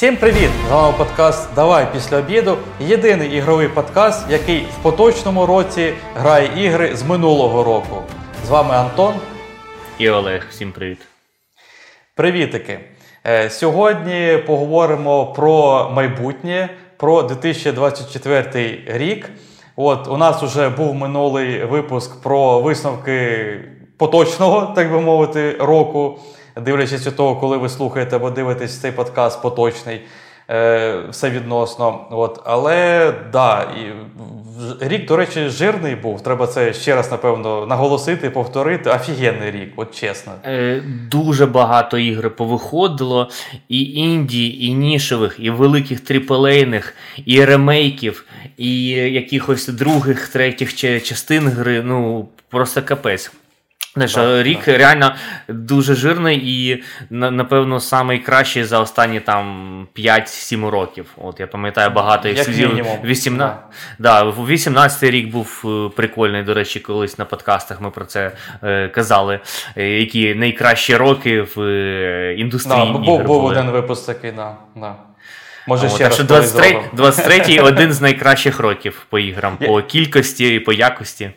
Всім привіт! З вами подкаст Давай після обіду. Єдиний ігровий подкаст, який в поточному році грає ігри з минулого року. З вами Антон і Олег. Всім привіт. Привітики! Е, сьогодні поговоримо про майбутнє, про 2024 рік. От у нас вже був минулий випуск про висновки поточного, так би мовити, року дивлячись від того, коли ви слухаєте або дивитесь цей подкаст поточний, е, все відносно. От. Але да, і рік, до речі, жирний був. Треба це ще раз, напевно, наголосити, повторити. Офігенний рік, от чесно. Е, Дуже багато ігр повиходило. І інді, і нішевих, і великих тріплейних, і ремейків, і якихось других, третіх частин гри. Ну, просто капець. Знаєш, так, рік так. реально дуже жирний і, напевно, найкращий за останні там 5-7 років. От Я пам'ятаю багато їх сезонів. 18... Да. Да, 18 рік був е, прикольний, до речі, колись на подкастах ми про це е, казали. Е, які найкращі роки в е, індустрії. Да, був, був один випуск такий, да. да. Може, О, ще так раз 23 23 один з найкращих років по іграм, по кількості і по якості.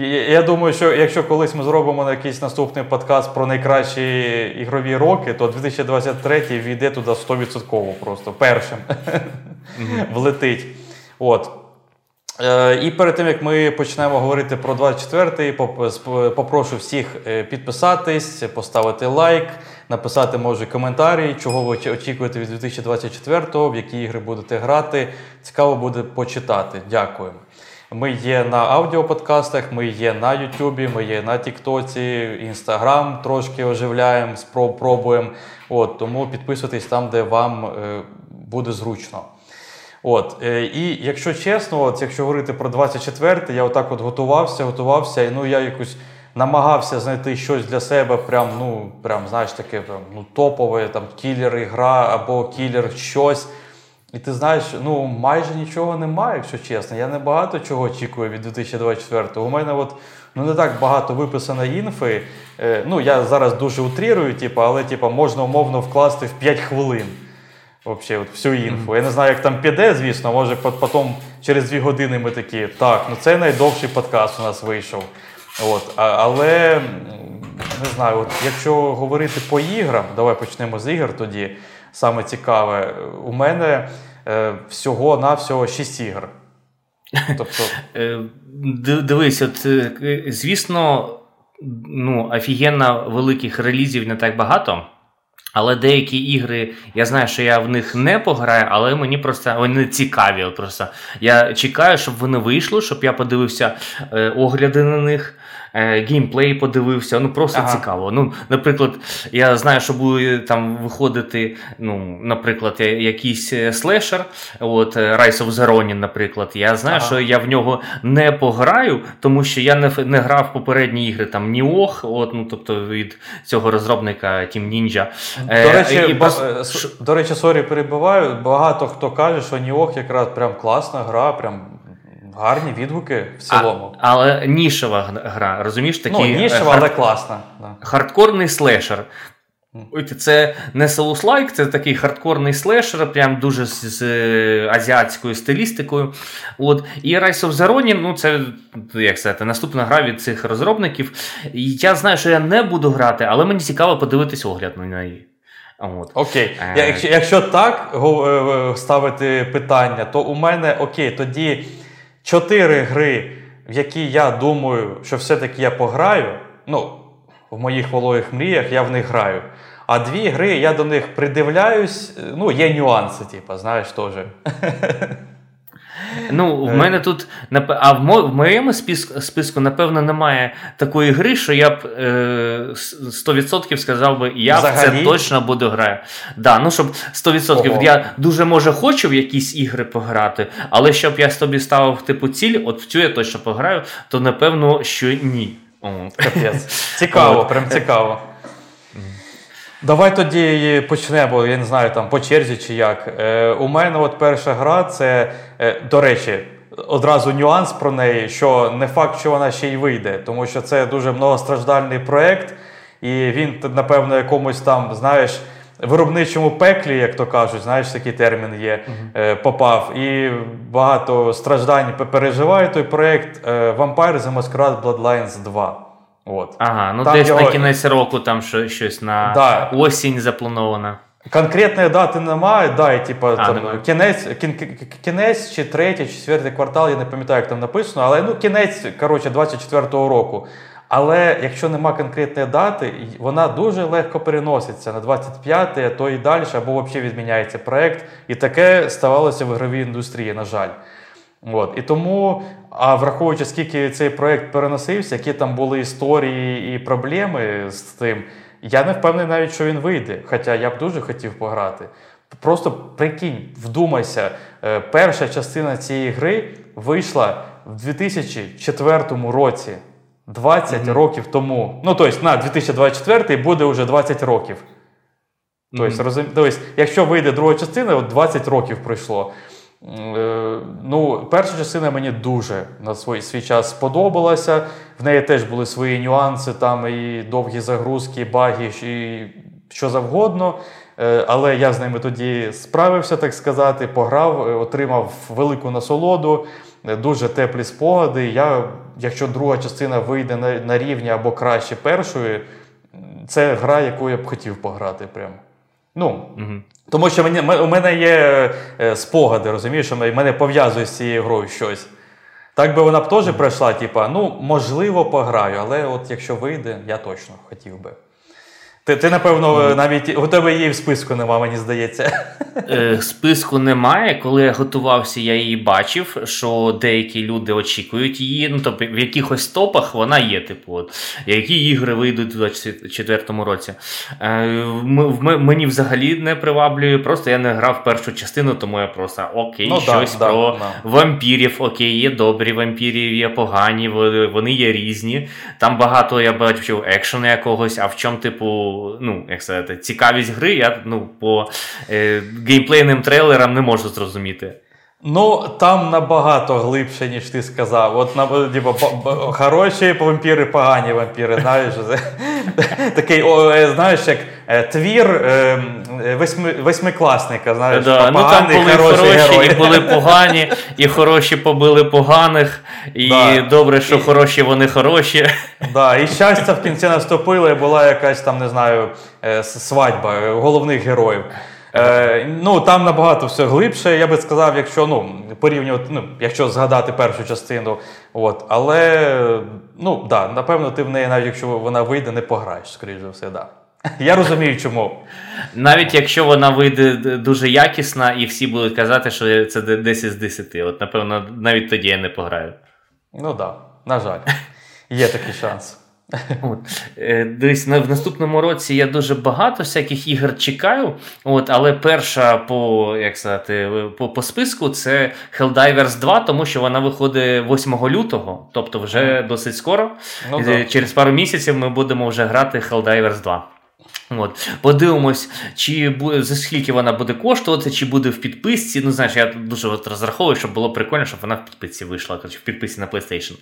Я думаю, що якщо колись ми зробимо на якийсь наступний подкаст про найкращі ігрові роки, то 2023 війде туди 100% просто першим влетить. От. Е, і перед тим як ми почнемо говорити про 24-й, попрошу всіх е, підписатись, поставити лайк, написати може коментарі, чого ви очікуєте від 2024-го, в які ігри будете грати. Цікаво буде почитати. Дякуємо. Ми є на аудіоподкастах, ми є на Ютубі, ми є на Тіктоці, Інстаграм трошки оживляємо, спробуємо. Тому підписуйтесь там, де вам е, буде зручно. От, е, І якщо чесно, от, якщо говорити про 24 я отак от готувався, готувався, і ну я якось намагався знайти щось для себе, прям, ну, прям, знаєш, таке прям, ну, топове, там, кілер ігра або кілер щось. І ти знаєш, ну майже нічого немає, якщо чесно. Я не багато чого очікую від 2024-го. У мене от ну не так багато виписано інфи. Е, ну я зараз дуже утрірую, типу, але типу, можна умовно вкласти в 5 хвилин. Взагалі, от всю інфу. Я не знаю, як там піде, звісно, може потім через 2 години ми такі, так, ну це найдовший подкаст у нас вийшов. От, а, Але не знаю, от якщо говорити по іграм, давай почнемо з ігор тоді саме цікаве, у мене е, всього-навсього 6 ігор. Тобто... Е, дивись, от, е, звісно, ну, офігенно великих релізів не так багато. Але деякі ігри, я знаю, що я в них не пограю, але мені просто вони цікаві. Просто Я чекаю, щоб вони вийшли, щоб я подивився е, огляди на них. Е, геймплей подивився, ну просто ага. цікаво. Ну, Наприклад, я знаю, що буде там виходити, ну, наприклад, якийсь е, слешер, от е, Rise of the Ronin, наприклад. Я знаю, ага. що я в нього не пограю, тому що я не не грав в попередні ігри там Nioh, от, ну, тобто від цього розробника Team Ninja. До речі, е, ба- бас... до речі, сорі, перебуваю. Багато хто каже, що Nioh якраз прям класна гра, прям Гарні відгуки в цілому. А, але нішева гра, розумієш? Такі, Ну, нішева, хар... але класна. Да. Хардкорний слешер. Це не Souls-like, це такий хардкорний слешер, прям дуже з, з азіатською стилістикою. От. І Rise of the Ronin, ну це як сказати, наступна гра від цих розробників. І Я знаю, що я не буду грати, але мені цікаво подивитись огляд на неї. От. Окей. Е... Якщо, якщо так е, ставити питання, то у мене окей, тоді чотири гри, в які я думаю, що все-таки я пограю. Ну, в моїх вологих мріях я в них граю. А дві гри я до них придивляюсь. Ну, є нюанси, типу, знаєш, теж. Ну, в е. мене тут а в моєму списку, списку, напевно, немає такої гри, що я б е, 100% сказав би, я в це точно буду грати. Да, ну, щоб 100%. Ого. Я дуже може хочу в якісь ігри пограти, але щоб я собі ставив типу ціль, от в цю я точно пограю, то напевно, що ні. Капець. Цікаво, прям цікаво. Давай тоді почнемо, я не знаю, там по черзі чи як. Е, У мене от перша гра це, е, до речі, одразу нюанс про неї, що не факт, що вона ще й вийде, тому що це дуже многостраждальний проєкт, і він, напевно, якомусь там, знаєш, виробничому пеклі, як то кажуть, знаєш, такий термін є, uh-huh. попав. І багато страждань переживає той проєкт Vampire The Masquerade Bloodlines 2. От. Ага, ну там десь його... на кінець року там щось на да. осінь заплановано. Конкретної дати немає, да, і типу, а, там, немає. кінець кін, кінець чи третій, чи четвертий квартал, я не пам'ятаю, як там написано, але ну, кінець коротше, 24-го року. Але якщо нема конкретної дати, вона дуже легко переноситься на 25 а то і далі, або взагалі відміняється проект. І таке ставалося в ігровій індустрії, на жаль. От. І тому, а враховуючи, скільки цей проект переносився, які там були історії і проблеми з тим, я не впевнений навіть, що він вийде. Хоча я б дуже хотів пограти. Просто прикинь, вдумайся, е, перша частина цієї гри вийшла в 2004 році. 20 mm-hmm. років тому. Ну, тобто, на 2024 буде вже 20 років. Тобто, mm-hmm. розум... тобто, якщо вийде друга частина, от 20 років пройшло. Е, ну, Перша частина мені дуже на свій свій час сподобалася. В неї теж були свої нюанси, там і довгі загрузки, баги, і що завгодно. Е, але я з ними тоді справився, так сказати, пограв, е, отримав велику насолоду, дуже теплі спогади. Я, Якщо друга частина вийде на на рівні або краще першої, це гра, яку я б хотів пограти. прямо. Ну, угу. Тому що мені, у мене є е, спогади, розумієш, що мене пов'язує з цією грою щось. Так би вона б теж пройшла, типа, ну, можливо, пограю, але от якщо вийде, я точно хотів би. Ти, ти напевно, навіть у тебе її в списку нема, мені здається. Е, списку немає. Коли я готувався, я її бачив, що деякі люди очікують її. Ну, тобто в якихось топах вона є, типу, от, які ігри вийдуть у 2024 році. Е, мені взагалі не приваблює, просто я не грав першу частину, тому я просто окей, ну, щось да, про да, вампірів. Окей, є добрі вампірів, є погані, вони є різні. Там багато я бачив екшену якогось, а в чому, типу ну, як сказати, цікавість гри, я ну, по е, геймплейним трейлерам не можу зрозуміти. Ну, там набагато глибше, ніж ти сказав. От на типу, хороші вампіри, погані вампіри. Знаєш, такий, о, е, знаєш, як е, твір е, восьми, восьмикласника. Знаєш, да, ну, там були хороші, хороші і були погані, і хороші побили поганих, і да. добре, що і, хороші вони хороші. Да, І щастя в кінці наступило, і була якась там, не знаю, свадьба головних героїв. Е, Ну там набагато все глибше. Я би сказав, якщо ну порівнювати, ну якщо згадати першу частину, от але ну да, напевно, ти в неї, навіть якщо вона вийде, не пограєш, скоріш за все, да. Я розумію, чому. Навіть якщо вона вийде дуже якісна, і всі будуть казати, що це 10 з 10. От, напевно, навіть тоді я не пограю. Ну так, да, на жаль, є такий шанс. От. Десь в наступному році я дуже багато всяких ігор чекаю. От, Але перша по як сказати, по, по списку це Helldivers 2, тому що вона виходить 8 лютого, тобто вже досить скоро. Ну, Через пару місяців ми будемо вже грати Helldivers 2. От. Подивимось, чи буде, за скільки вона буде коштувати, чи буде в підписці. Ну, знаєш, я дуже от розраховую, щоб було прикольно, щоб вона в підписці вийшла, в підписці на PlayStation.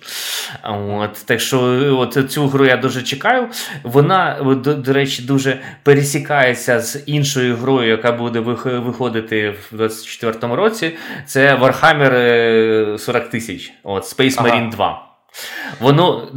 От. Так що от цю гру я дуже чекаю. Вона, до, до речі, дуже пересікається з іншою грою, яка буде виходити в 2024 році. Це Warhammer 40 е, тисяч. Space Marine ага. 2. Воно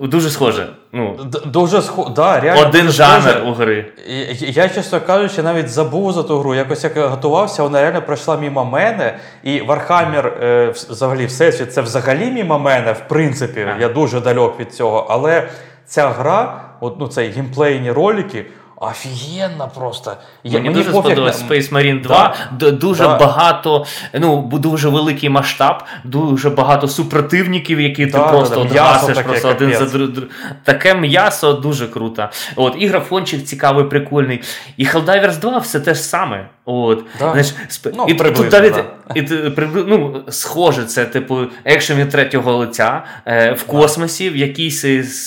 дуже схоже. Ну, Дуже схоже. Да, реально Один жанр схоже. у гри. Я, чесно кажучи, навіть забув за ту гру. Якось як готувався, вона реально пройшла мімо мене. І Warhammer, е, взагалі, всесвіт, це взагалі мімо мене, в принципі, а. я дуже далек від цього. Але ця гра, от, ну, цей геймплейні ролики. Офігенно просто. Я, Мені, мені дуже сподобалось Space Marine 2. Да, дуже да. багато, ну, дуже великий масштаб, дуже багато супротивників, які да, ти просто да, гасиш просто один за другим. Таке м'ясо дуже круто. От, І графончик цікавий, прикольний. І Helldivers 2 все те ж саме. От, да. знаєш, сп... ну, і, тут навіть, і ну, схоже, це типу екшен від третього лиця е, в космосі, в якийсь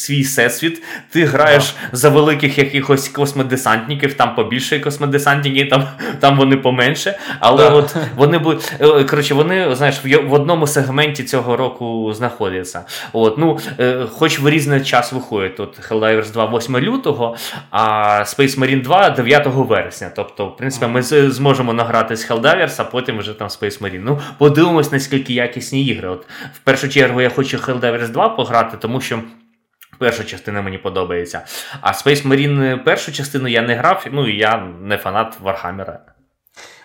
свій всесвіт. Ти граєш да. за великих якихось космодесантників, там побільше космодесантників, там там вони поменше. Але да. от вони будуть е, коротше, вони знаєш, в одному сегменті цього року знаходяться. От, ну, е, Хоч в різний час виходить. От Helldivers 2 8 лютого, а Space Marine 2 9 вересня. Тобто, в принципі, ми зможемо награти з Helldivers, а потім вже там Space Marine. Ну, подивимось, наскільки якісні ігри. От В першу чергу я хочу Helldivers 2 пограти, тому що. Перша частина мені подобається. А Space Marine першу частину я не грав, ну і я не фанат Вархаммера.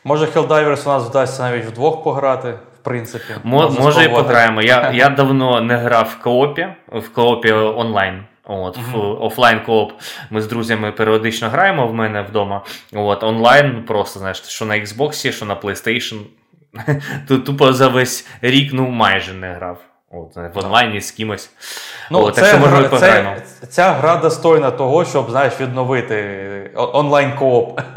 Може, Helldivers у нас вдасться навіть вдвох пограти, в принципі. Мо, може і пограємо. Я я давно не грав в коопі, в коопі онлайн. От, mm-hmm. В офлайн кооп ми з друзями періодично граємо в мене вдома. От, Онлайн просто знаєш, що на Xbox, що на PlayStation. Тут тупо за весь рік ну майже не грав. От, В онлайні з кимось. Ну, О, це, так що гра, це, Ця гра достойна того, щоб знаєш, відновити онлайн кооп.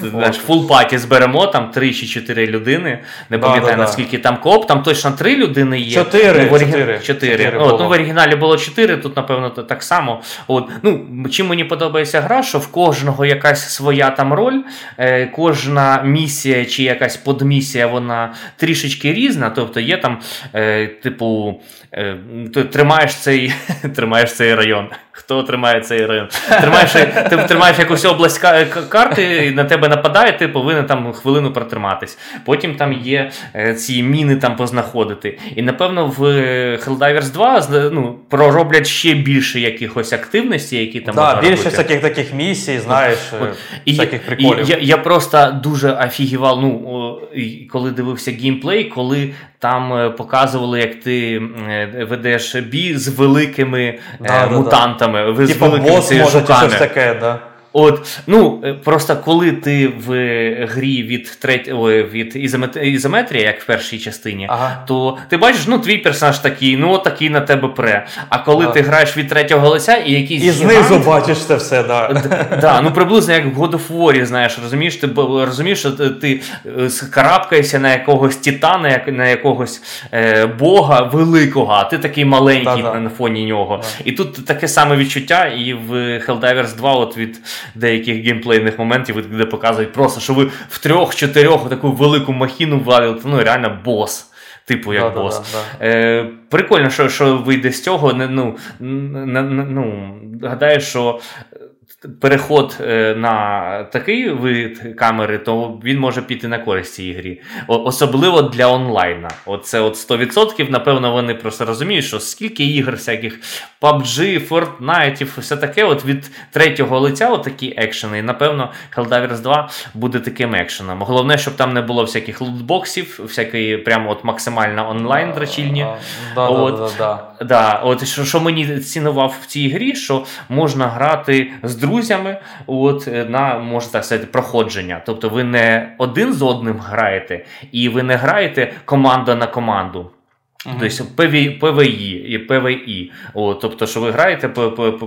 Знаєш, full party зберемо там 3 чи 4 людини. Не пам'ятаю, да, наскільки там кооп, там точно 3 людини є. 4. Ну, в оригін... 4. 4. 4 От, ну, в оригіналі було 4, тут, напевно, так само. От, ну, Чим мені подобається гра, що в кожного якась своя там роль, е, кожна місія чи якась подмісія, вона трішечки різна. Тобто є там, е, типу, е, ти тримаєш цей, тримаєш цей район. Хто тримає цей район? Тримаєш ти тримаєш якусь область карти, і на тебе нападає, ти повинен там хвилину протриматись. Потім там є е, ці міни там познаходити. І напевно в Helldivers 2 ну, пророблять ще більше якихось активностей, які там. Да, більше робити. всяких таких місій, знаєш, От. Е, всяких приколів. І, я, я просто дуже офігівав, ну, коли дивився геймплей, коли там е, показували, як ти ведеш бій з великими да, мутантами. Да, да. З Типа великими бос може, щось таке, да. От, ну е, просто коли ти в грі від треть... від ізометрії, як в першій частині, ага. то ти бачиш, ну твій персонаж такий, ну такий на тебе пре. А коли ага. ти граєш від третього лиця і якийсь. І знизу бачиш це все, да. да. Ну приблизно як в God of War, знаєш, розумієш, ти розумієш, що ти е, скарабкаєшся на якогось титана, на якогось е, бога великого, а ти такий маленький да, на фоні нього. І тут таке саме відчуття, і в Helldivers 2 от від деяких геймплейних моментів, де показують просто, що ви в трьох-чотирьох таку велику махіну валили, ну реально бос. Типу, як да, бос. Да, да, е, Прикольно, що що вийде з цього. Ну, ну, Гадаю, що переход е, на такий вид камери, то він може піти на користь цій грі. Особливо для онлайна. Оце от 100%, напевно, вони просто розуміють, що скільки ігор, всяких PUBG, Fortnite, все таке, от від третього лиця, от такі екшени. І напевно, Helldivers 2 буде таким екшеном. Головне, щоб там не було всяких лутбоксів, всякої прямо от максимально онлайн драчільні. Да, от, да, да, да. Да, от що, що мені цінував в цій грі, що можна грати з друзями, от на можна так сказати, проходження. Тобто ви не один з одним граєте, і ви не граєте команда на команду. Тобто ПВІ і ПВІ. О, тобто, що ви граєте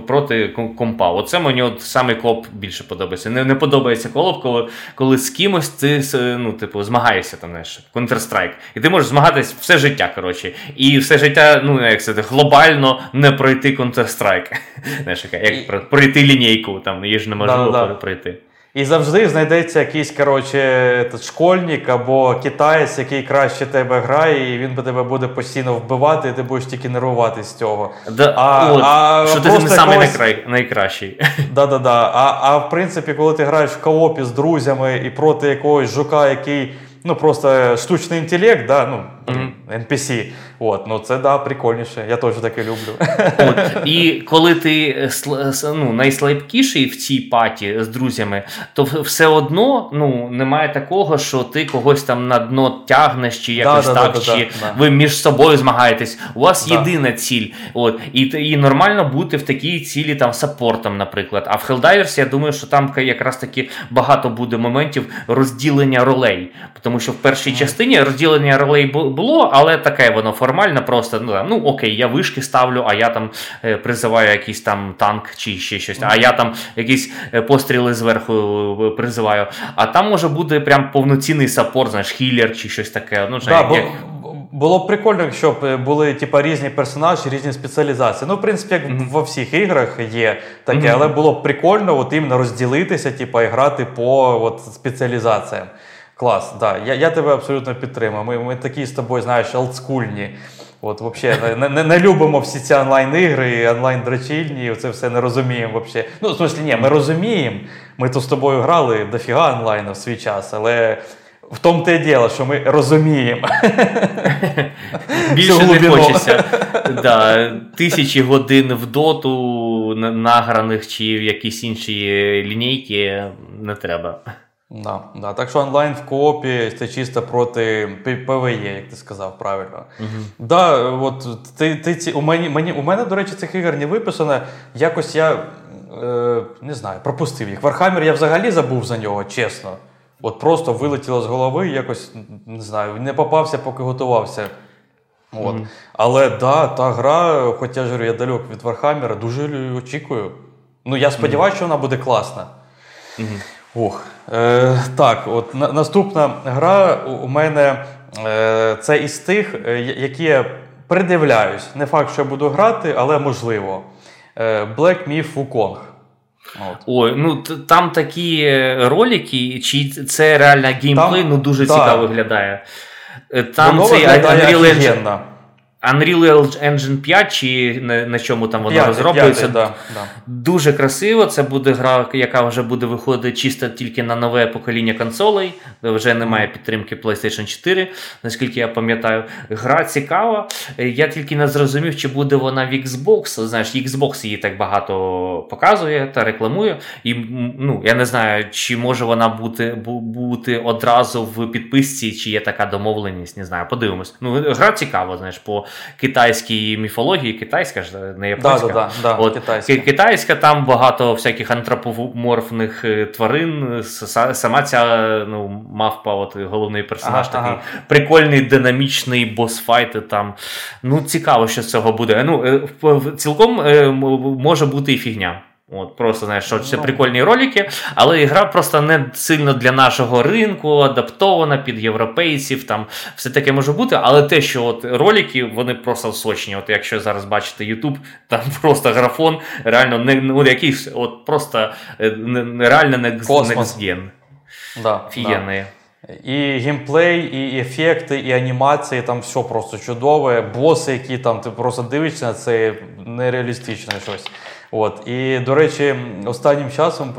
проти компа. Оце мені от саме коп більше подобається. Не не подобається колоп, коли коли з кимось ти ну, типу, змагаєшся там, знаєш, Counter-Strike. І ти можеш змагатись все життя, коротше. І все життя, ну, як це, глобально не пройти Counter-Strike. Знаєш, як пройти лінійку, там, її ж неможливо пройти. І завжди знайдеться якийсь коротше, школьник або китаєць, який краще тебе грає, і він тебе буде постійно вбивати, і ти будеш тільки нервувати з цього. Да, а, от, а Що ти не самий когось... найкра... найкращий. Да-да-да. А а в принципі, коли ти граєш в коопі з друзями і проти якогось жука, який ну просто штучний інтелект, да, ну. NPC. От, ну це да, прикольніше. Я теж таке люблю. От, І коли ти е, ну, найслабкіший в цій паті з друзями, то все одно ну, немає такого, що ти когось там на дно тягнеш, чи якось да, так, да, чи да, ви між собою змагаєтесь. У вас єдина ціль. От, І і нормально бути в такій цілі там саппортом, наприклад. А в Helldivers, я думаю, що там якраз таки багато буде моментів розділення ролей. Тому що в першій частині розділення ролей було, але таке воно формальне, просто ну, ну окей, я вишки ставлю, а я там е, призиваю якийсь там танк чи ще щось, а я там якісь е, постріли зверху е, призиваю. А там може бути прям повноцінний саппорт, знаєш, хілер чи щось таке. Ну, да, як... Було б прикольно, якщо були типа, різні персонажі, різні спеціалізації. Ну, в принципі, як mm-hmm. во всіх іграх є таке, mm-hmm. але було б прикольно от іменно розділитися, типа, і грати по от, спеціалізаціям. Клас, да. Я я тебе абсолютно підтримую. Ми ми такі з тобою, знаєш, олдскульні. От, взагалі, не, не, не любимо всі ці онлайн-ігри, онлайн-дрочільні, це все не розуміємо. взагалі. Ну, в смысле, ні, ми розуміємо. Ми то з тобою грали дофіга онлайну в свій час, але в тому те діло, що ми розуміємо. Більше не хочеться. Да, Тисячі годин в доту, награних чи в якісь інші лінійки не треба. Да, да. Так що онлайн в коопі це чисто проти PvE, як ти сказав правильно. Угу. Да, от ти, ти, У мене, мені, у мене, до речі, цих ігор не виписано. Якось я е, не знаю, пропустив їх. Warhammer я взагалі забув за нього, чесно. От просто вилетіло з голови, якось не знаю, не попався, поки готувався. От. Mm-hmm. Але да, та гра, хоча я ж я далек від Warhammer 'а, дуже очікую. Ну, я сподіваюся, mm-hmm. що вона буде класна. Mm-hmm. Ох. Е, Так, от на, наступна гра у мене е, це із тих, е, які я придивляюсь. Не факт, що я буду грати, але можливо. Е, Black Myth Wukong. От. Ой, ну там такі е, ролики, чи це реально геймплей, там, ну дуже да. цікаво виглядає. Е, там Воно цей Unreal Engine. Unreal Engine 5, чи на, на чому там воно 5, розроблюється. 5, да, да. Дуже красиво. Це буде гра, яка вже буде виходити чисто тільки на нове покоління консолей. Вже немає підтримки PlayStation 4, наскільки я пам'ятаю. Гра цікава. Я тільки не зрозумів, чи буде вона в Xbox. Знаєш, Xbox її так багато показує та рекламує. І ну, я не знаю, чи може вона бути бути одразу в підписці, чи є така домовленість. Не знаю, подивимось. Ну, Гра цікава, знаєш, по китайській міфології, китайська ж не японська. Да, да, да, От, китайська. китайська, там багато всяких антропоморфних е, тварин. Сама ця ну, мавпа, от головний персонаж, ага, такий ага. прикольний, динамічний босфайт. Там. Ну, цікаво, що з цього буде. Ну, е, Цілком е, може бути і фігня. От, Просто знаєш, що це прикольні ролики, але гра просто не сильно для нашого ринку, адаптована під європейців. Там все таке може бути. Але те, що от ролики, вони просто сочні. От Якщо зараз бачите YouTube, там просто графон, реально не ну, якийсь от просто е, реально не некстген. Да, Фієнний. Да. І геймплей, і ефекти, і анімації, там все просто чудове. Боси, які там ти просто дивишся це нереалістичне щось. От. І, до речі, останнім часом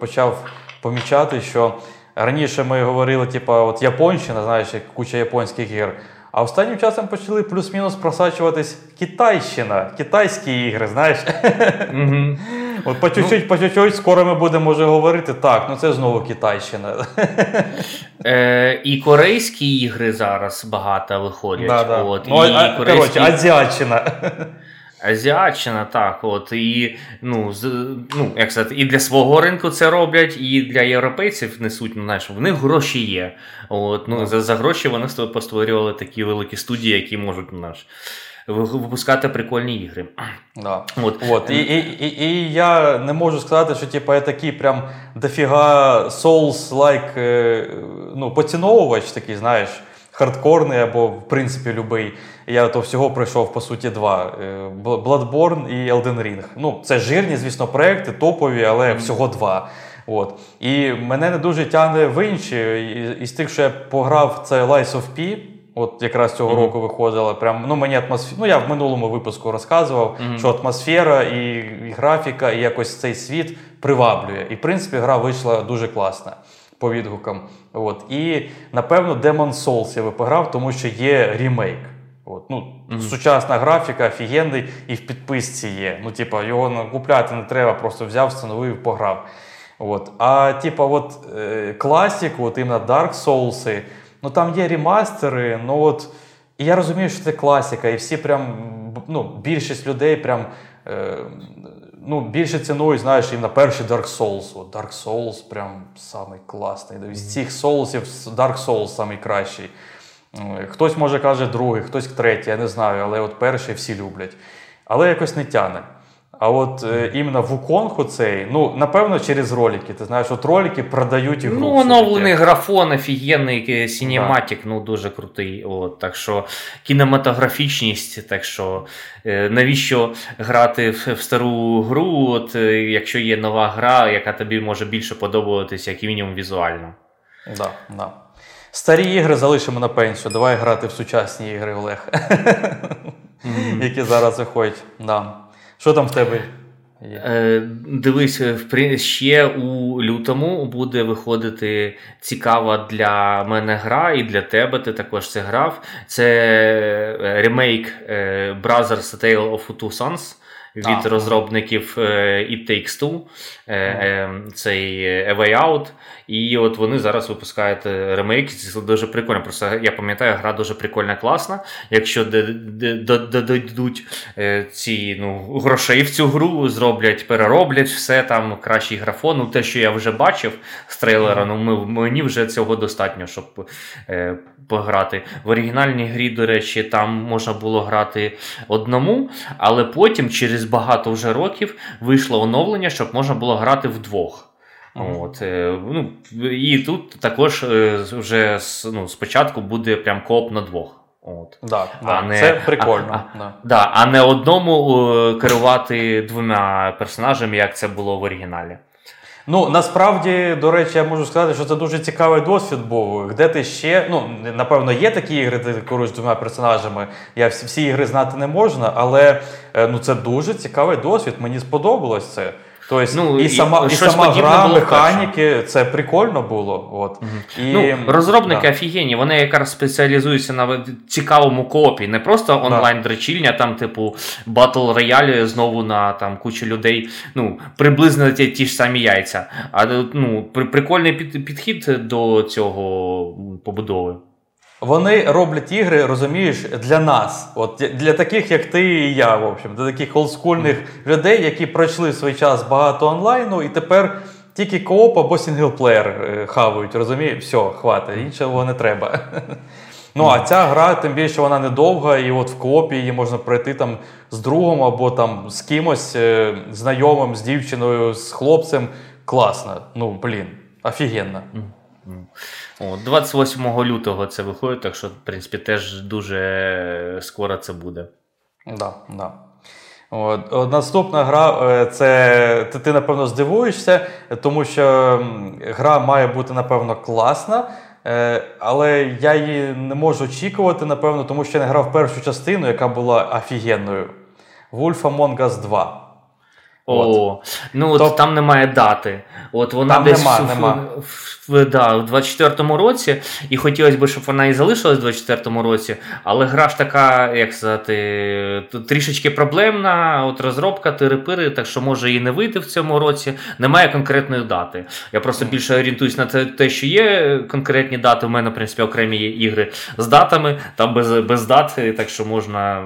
почав помічати, що раніше ми говорили, типу, от Японщина, знаєш, куча японських ігор. А останнім часом почали плюс-мінус просачуватись Китайщина, китайські ігри, знаєш. Mm-hmm. От по чуть-чуть, ну, по чуть-чуть, скоро ми будемо вже говорити, так, ну це знову Китайщина. Е, І корейські ігри зараз багато виходять. Да, да. От, ну, і а, корейські... Коротше, Азіатчина. Азіатчина, так, от і ну, з, ну, як сказати, і для свого ринку це роблять, і для європейців несуть, ну, знаєш, в них гроші є. От, ну, За за гроші вони постворювали такі великі студії, які можуть ну, наш, випускати прикольні ігри. Да. От. От. І і, і, і я не можу сказати, що типу, я такий прям дофіга Souls-like е, ну, поціновувач такий, знаєш хардкорний або, в принципі, любий. Я то всього пройшов, по суті, два: е, Bloodborne і Elden Ring. Ну, це жирні, звісно, проекти, топові, але всього два. От. І мене не дуже тягне в інші. Із тих, що я пограв, це Lies of P. От якраз цього mm-hmm. року виходила. Прям, ну, мені атмосфера. Ну, я в минулому випуску розказував, mm-hmm. що атмосфера і, і графіка, і якось цей світ приваблює. І в принципі гра вийшла дуже класна по відгукам. От. І, напевно, Demon Souls я би пограв, тому що є ремейк. От. Ну, mm-hmm. Сучасна графіка, офігенний, і в підписці є. Ну, типа, його купляти не треба, просто взяв, встановив, пограв. От. А типа, от е, класіку, от іменно Dark Souls, ну там є ремастери, ну от. І я розумію, що це класика, і всі прям, ну, більшість людей прям е, ну, більше ціною, знаєш, і на перший Dark Souls. От Dark Souls прям самий класний. З цих соусів Dark Souls самий кращий. Хтось може каже другий, хтось третій, я не знаю, але от перший всі люблять. Але якось не тяне. А от е, іменно Вуконг оцей, ну, напевно, через ролики. Ти знаєш, от ролики продають ігру. Ну, оновлений графон, офігенний синематик, да. ну дуже крутий. От, Так що кінематографічність, так що е, навіщо грати в, в стару гру, от, е, якщо є нова гра, яка тобі може більше подобатися, як мінімум візуально. Да, да. Старі ігри залишимо на пенсію. Давай грати в сучасні ігри, Олег. Mm-hmm. Які зараз виходять. Да. Що там в тебе? Е, Дивись, ще у лютому буде виходити цікава для мене гра, і для тебе ти також це грав. Це е, ремейк е, Brothers Tale of Two Sons від а, розробників It Takes Two, цей A Way Out. І от вони зараз випускають ремейки. Це дуже прикольно. Просто я пам'ятаю, гра дуже прикольна, класна. Якщо додадуть е, ці ну, грошей в цю гру, зроблять, перероблять все там, кращий графон. Ну, те, що я вже бачив з трейлера, ну мені вже цього достатньо, щоб е, пограти. В оригінальній грі, до речі, там можна було грати одному, але потім, через багато вже років, вийшло оновлення, щоб можна було грати вдвох. От, е, ну, І тут також е, вже ну, спочатку буде прям коп на двох. От. Да, а не, Це прикольно. А, да. Да, а не одному е, керувати двома персонажами, як це було в оригіналі. Ну, насправді, до речі, я можу сказати, що це дуже цікавий досвід був. Де ти ще, ну, напевно, є такі ігри, де ти керуєш двома персонажами. Я всі, всі ігри знати не можна, але ну, це дуже цікавий досвід. Мені сподобалось це. Тобто, ну, і, і сама і сама гра, механіки, це прикольно було. От. Угу. І, ну, Розробники да. офігенні, вони якраз спеціалізуються на цікавому коопі, не просто онлайн-дрочильня, там, типу, battle royale 'і знову на там, кучу людей. Ну, приблизно ті, ті ж самі яйця. А ну, прикольний під, підхід до цього побудови. Вони роблять ігри, розумієш, для нас, от для таких, як ти і я, в общем, для таких олдскульних людей, які пройшли в свій час багато онлайну, і тепер тільки кооп або single-player е, хавають, розумієш? Все, хватить, іншого не треба. Ну, а ця гра, тим більше вона недовга, і от в коопі її можна пройти там з другом або там з кимось е, знайомим, з дівчиною, з хлопцем. Класно. Ну, блін, офігенно. О, 28 лютого це виходить, так що, в принципі, теж дуже скоро це буде. Да, да. От, Наступна гра, е, це ти, ти, напевно, здивуєшся, тому що гра має бути, напевно, класна. Е, але я її не можу очікувати, напевно, тому що я не грав першу частину, яка була офігенною. Wolf Among Us 2. О, ну от Тоб... там немає дати. От вона там десь нема, в, нема. В, в, да, в 24-му році, і хотілося б, щоб вона і залишилась в 24-му році, але гра ж така, як сказати, трішечки проблемна. От розробка тири-пири, так що може і не вийти в цьому році. Немає конкретної дати. Я просто більше орієнтуюсь на те, що є конкретні дати. У мене, в принципі, окремі є ігри з датами, там без, без дати, так що можна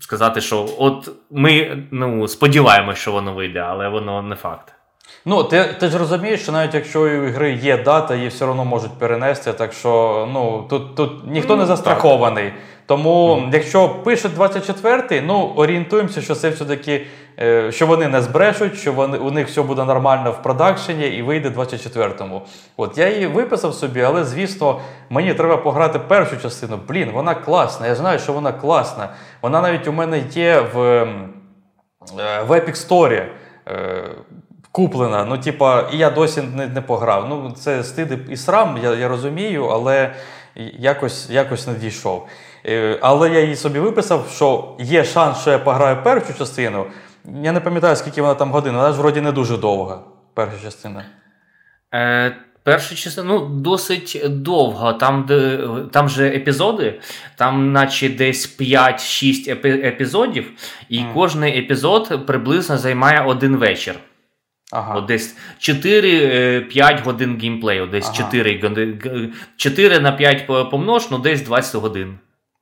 сказати, що от ми ну, сподіваємося, що воно вийде, але воно не факт. Ну, ти ти ж розумієш, що навіть якщо у гри є дата, її все одно можуть перенести. Так що ну, тут тут ніхто не застрахований. Тому, mm. якщо пишуть 24-й, ну орієнтуємося, що це все-таки, е, що вони не збрешуть, що вони, у них все буде нормально в продакшені і вийде 24-му. От я її виписав собі, але звісно, мені треба пограти першу частину. Блін, вона класна. Я знаю, що вона класна. Вона навіть у мене є в е, в Epic Store. Куплена. Ну, типа, і я досі не не пограв. Ну, це стид і срам, я я розумію, але якось якось не дійшов. Е, але я її собі виписав, що є шанс, що я пограю першу частину. Я не пам'ятаю, скільки вона там годин, вона ж вроді не дуже довга. Перша частина. Е, Перша частина ну, досить довго. Там де, там же епізоди, там, наче десь 5-6 епізодів, і mm. кожний епізод приблизно займає один вечір. Ага. От Десь 4-5 годин геймплею. Десь ага. 4 4 на 5 помнож, ну десь 20 годин.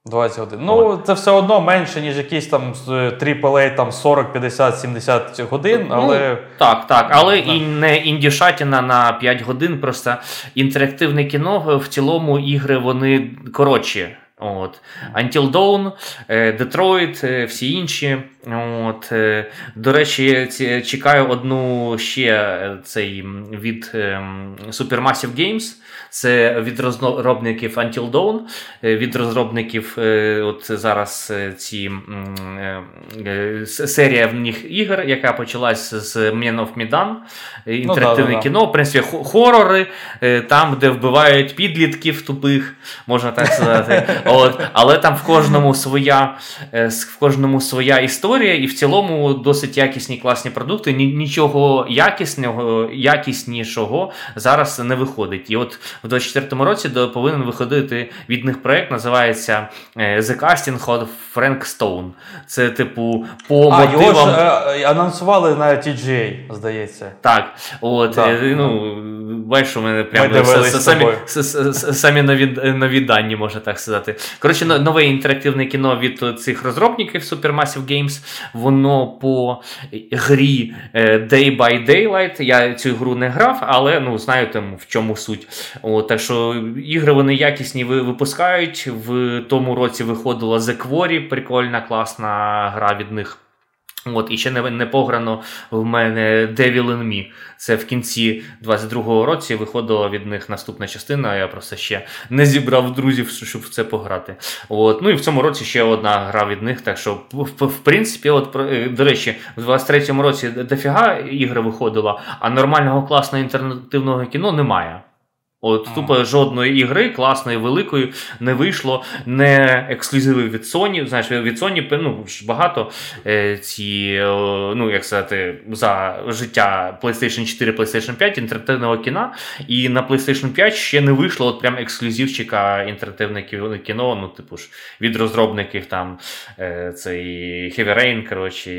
20 годин. Ну, це все одно менше, ніж якийсь там AAA там 40, 50, 70 годин, ну, але. Ну, так, так. Але і не індішатіна на 5 годин. Просто інтерактивне кіно в цілому ігри вони коротші. От. Until Dawn, Detroit, всі інші. От. Е, до речі, чекаю одну ще е, цей від ем, Supermassive Games. Це від розробників Until Dawn, е, від розробників от зараз ці серія в них ігор, яка почалась з Man of Medan, інтерактивне ну, да, кіно, в принципі, хорори, там, де вбивають підлітків тупих, можна так сказати. От. Але там в кожному своя в кожному своя історія, і в цілому досить якісні класні продукти. Нічого якісного, якіснішого зараз не виходить. І от в 24-му році повинен виходити від них проект, називається е, The Casting of Frank Stone. Це, типу, по а, мотивам... Його ж е, анонсували на TGA, здається. Так. От, так. Е, ну, бачиш, у мене прямо самі самі нові нові дані, можна так сказати. Коротше, нове інтерактивне кіно від цих розробників Supermassive Games воно по грі е, Day by Daylight. Я цю гру не грав, але ну, знаю там в чому суть. О, так що ігри вони якісні випускають. В тому році виходила The Quarry, прикольна, класна гра від них. От, І ще не не пограно в мене Devil in Me. Це в кінці 22-го році виходила від них наступна частина. Я просто ще не зібрав друзів, щоб в це пограти. От, Ну і в цьому році ще одна гра від них. Так що, в, в принципі, от, е, до речі, в 23-му році дофіга ігри виходила, а нормального класного інтернативного кіно немає. От тупо жодної ігри класної, великої не вийшло, не ексклюзиви від Sony. Знаєш, від Sony ну, багато е, ці, е, ну як сказати, за життя PlayStation 4, PlayStation 5 інтерактивного кіна. І на PlayStation 5 ще не вийшло от прям ексклюзивчика інтерактивне кіно. Ну, типу ж від розробників там е, цей Heavy Rain, коротше,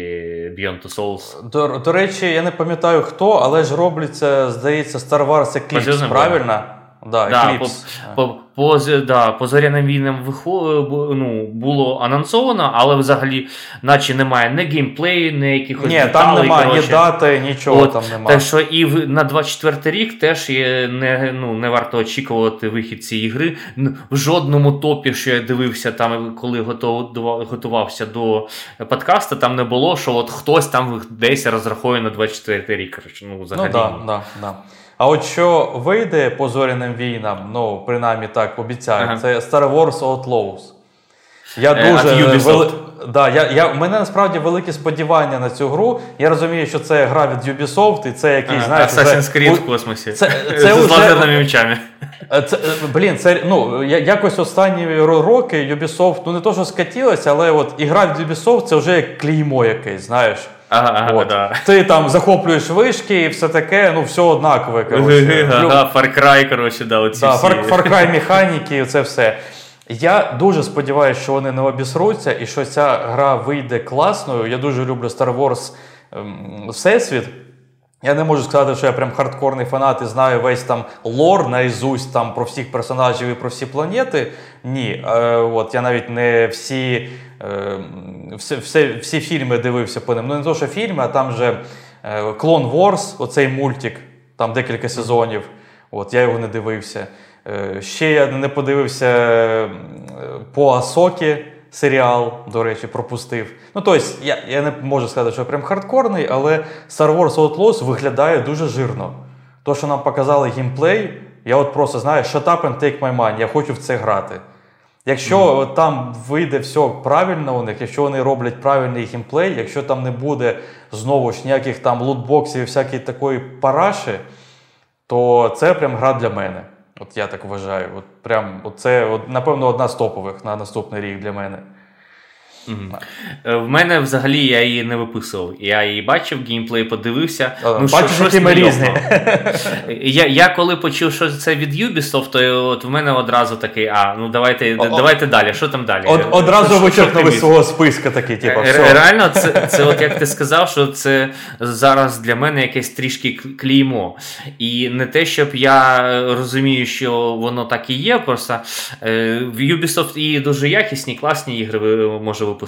Beyond Two Souls. До, до речі, я не пам'ятаю хто, але ж робляться, здається, Star Wars Eclipse, правильно? Да, да, по, по, по, да, по зоряним війнам ну, було анонсовано, але взагалі, наче немає ні геймплею, ні якихось. Ні, деталей, там немає ні дати, нічого От, там немає. Так що і в, на 24 рік теж є не ну, не варто очікувати вихід цієї гри. В жодному топі, що я дивився, там, коли готов, готувався до подкасту, там не було, що от хтось там десь розраховує на 24 рік. Ну, взагалі. Ну, да, да, да. А от що вийде по зоряним війнам, ну принаймні так обіцяють, ага. це Star Wars Outlaws. Я е, дуже вели... да, я, я, У мене насправді великі сподівання на цю гру. Я розумію, що це гра від Ubisoft, і це якийсь, знаєш, Assassin's Creed в космосі. Це, це З лазерними мечами. Е, це, е, Блін, це ну, якось останні роки Ubisoft, ну не то, що скатілося, але от ігра від Ubisoft це вже як клеймо якесь, знаєш. Ага, От. да. Ти там захоплюєш вишки і все таке, ну все однакове. коротше. Ага, Far Cry, коротше, да, оці да, всі. Far, Far Cry механіки, це все. Я дуже сподіваюся, що вони не обісруться і що ця гра вийде класною. Я дуже люблю Star Wars ем, Всесвіт. Я не можу сказати, що я прям хардкорний фанат і знаю весь там лор наізусть там про всіх персонажів і про всі планети. Ні. Е, от Я навіть не всі е, всі, всі, всі фільми дивився по ним. Ну, не то, що фільми, а там же е, Clone Wars, оцей мультик, там декілька сезонів. От Я його не дивився. Е, ще я не подивився е, по Асокі серіал, до речі, пропустив. Ну, тобто, я я не можу сказати, що прям хардкорний, але Star Wars Outlaws виглядає дуже жирно. То, що нам показали геймплей, я от просто знаю, shut up and take my money, я хочу в це грати. Якщо mm-hmm. там вийде все правильно у них, якщо вони роблять правильний геймплей, якщо там не буде знову ж ніяких там лутбоксів і всякої такої параші, то це прям гра для мене. От я так вважаю. От прям от це, от, напевно, одна з топових на наступний рік для мене. Угу. В мене взагалі я її не виписував. Я її бачив, геймплей подивився. ну, Бачиш, які ми різні. Я я коли почув, що це від Ubisoft, то от в мене одразу такий, а, ну давайте О, давайте далі. Що там далі? Од, одразу вичерпнули свого списка такий, типу, все. Реально, це, це, от як ти сказав, що це зараз для мене якесь трішки клеймо. І не те, щоб я розумію, що воно так і є, просто е, в Ubisoft і дуже якісні, класні ігри може випускати.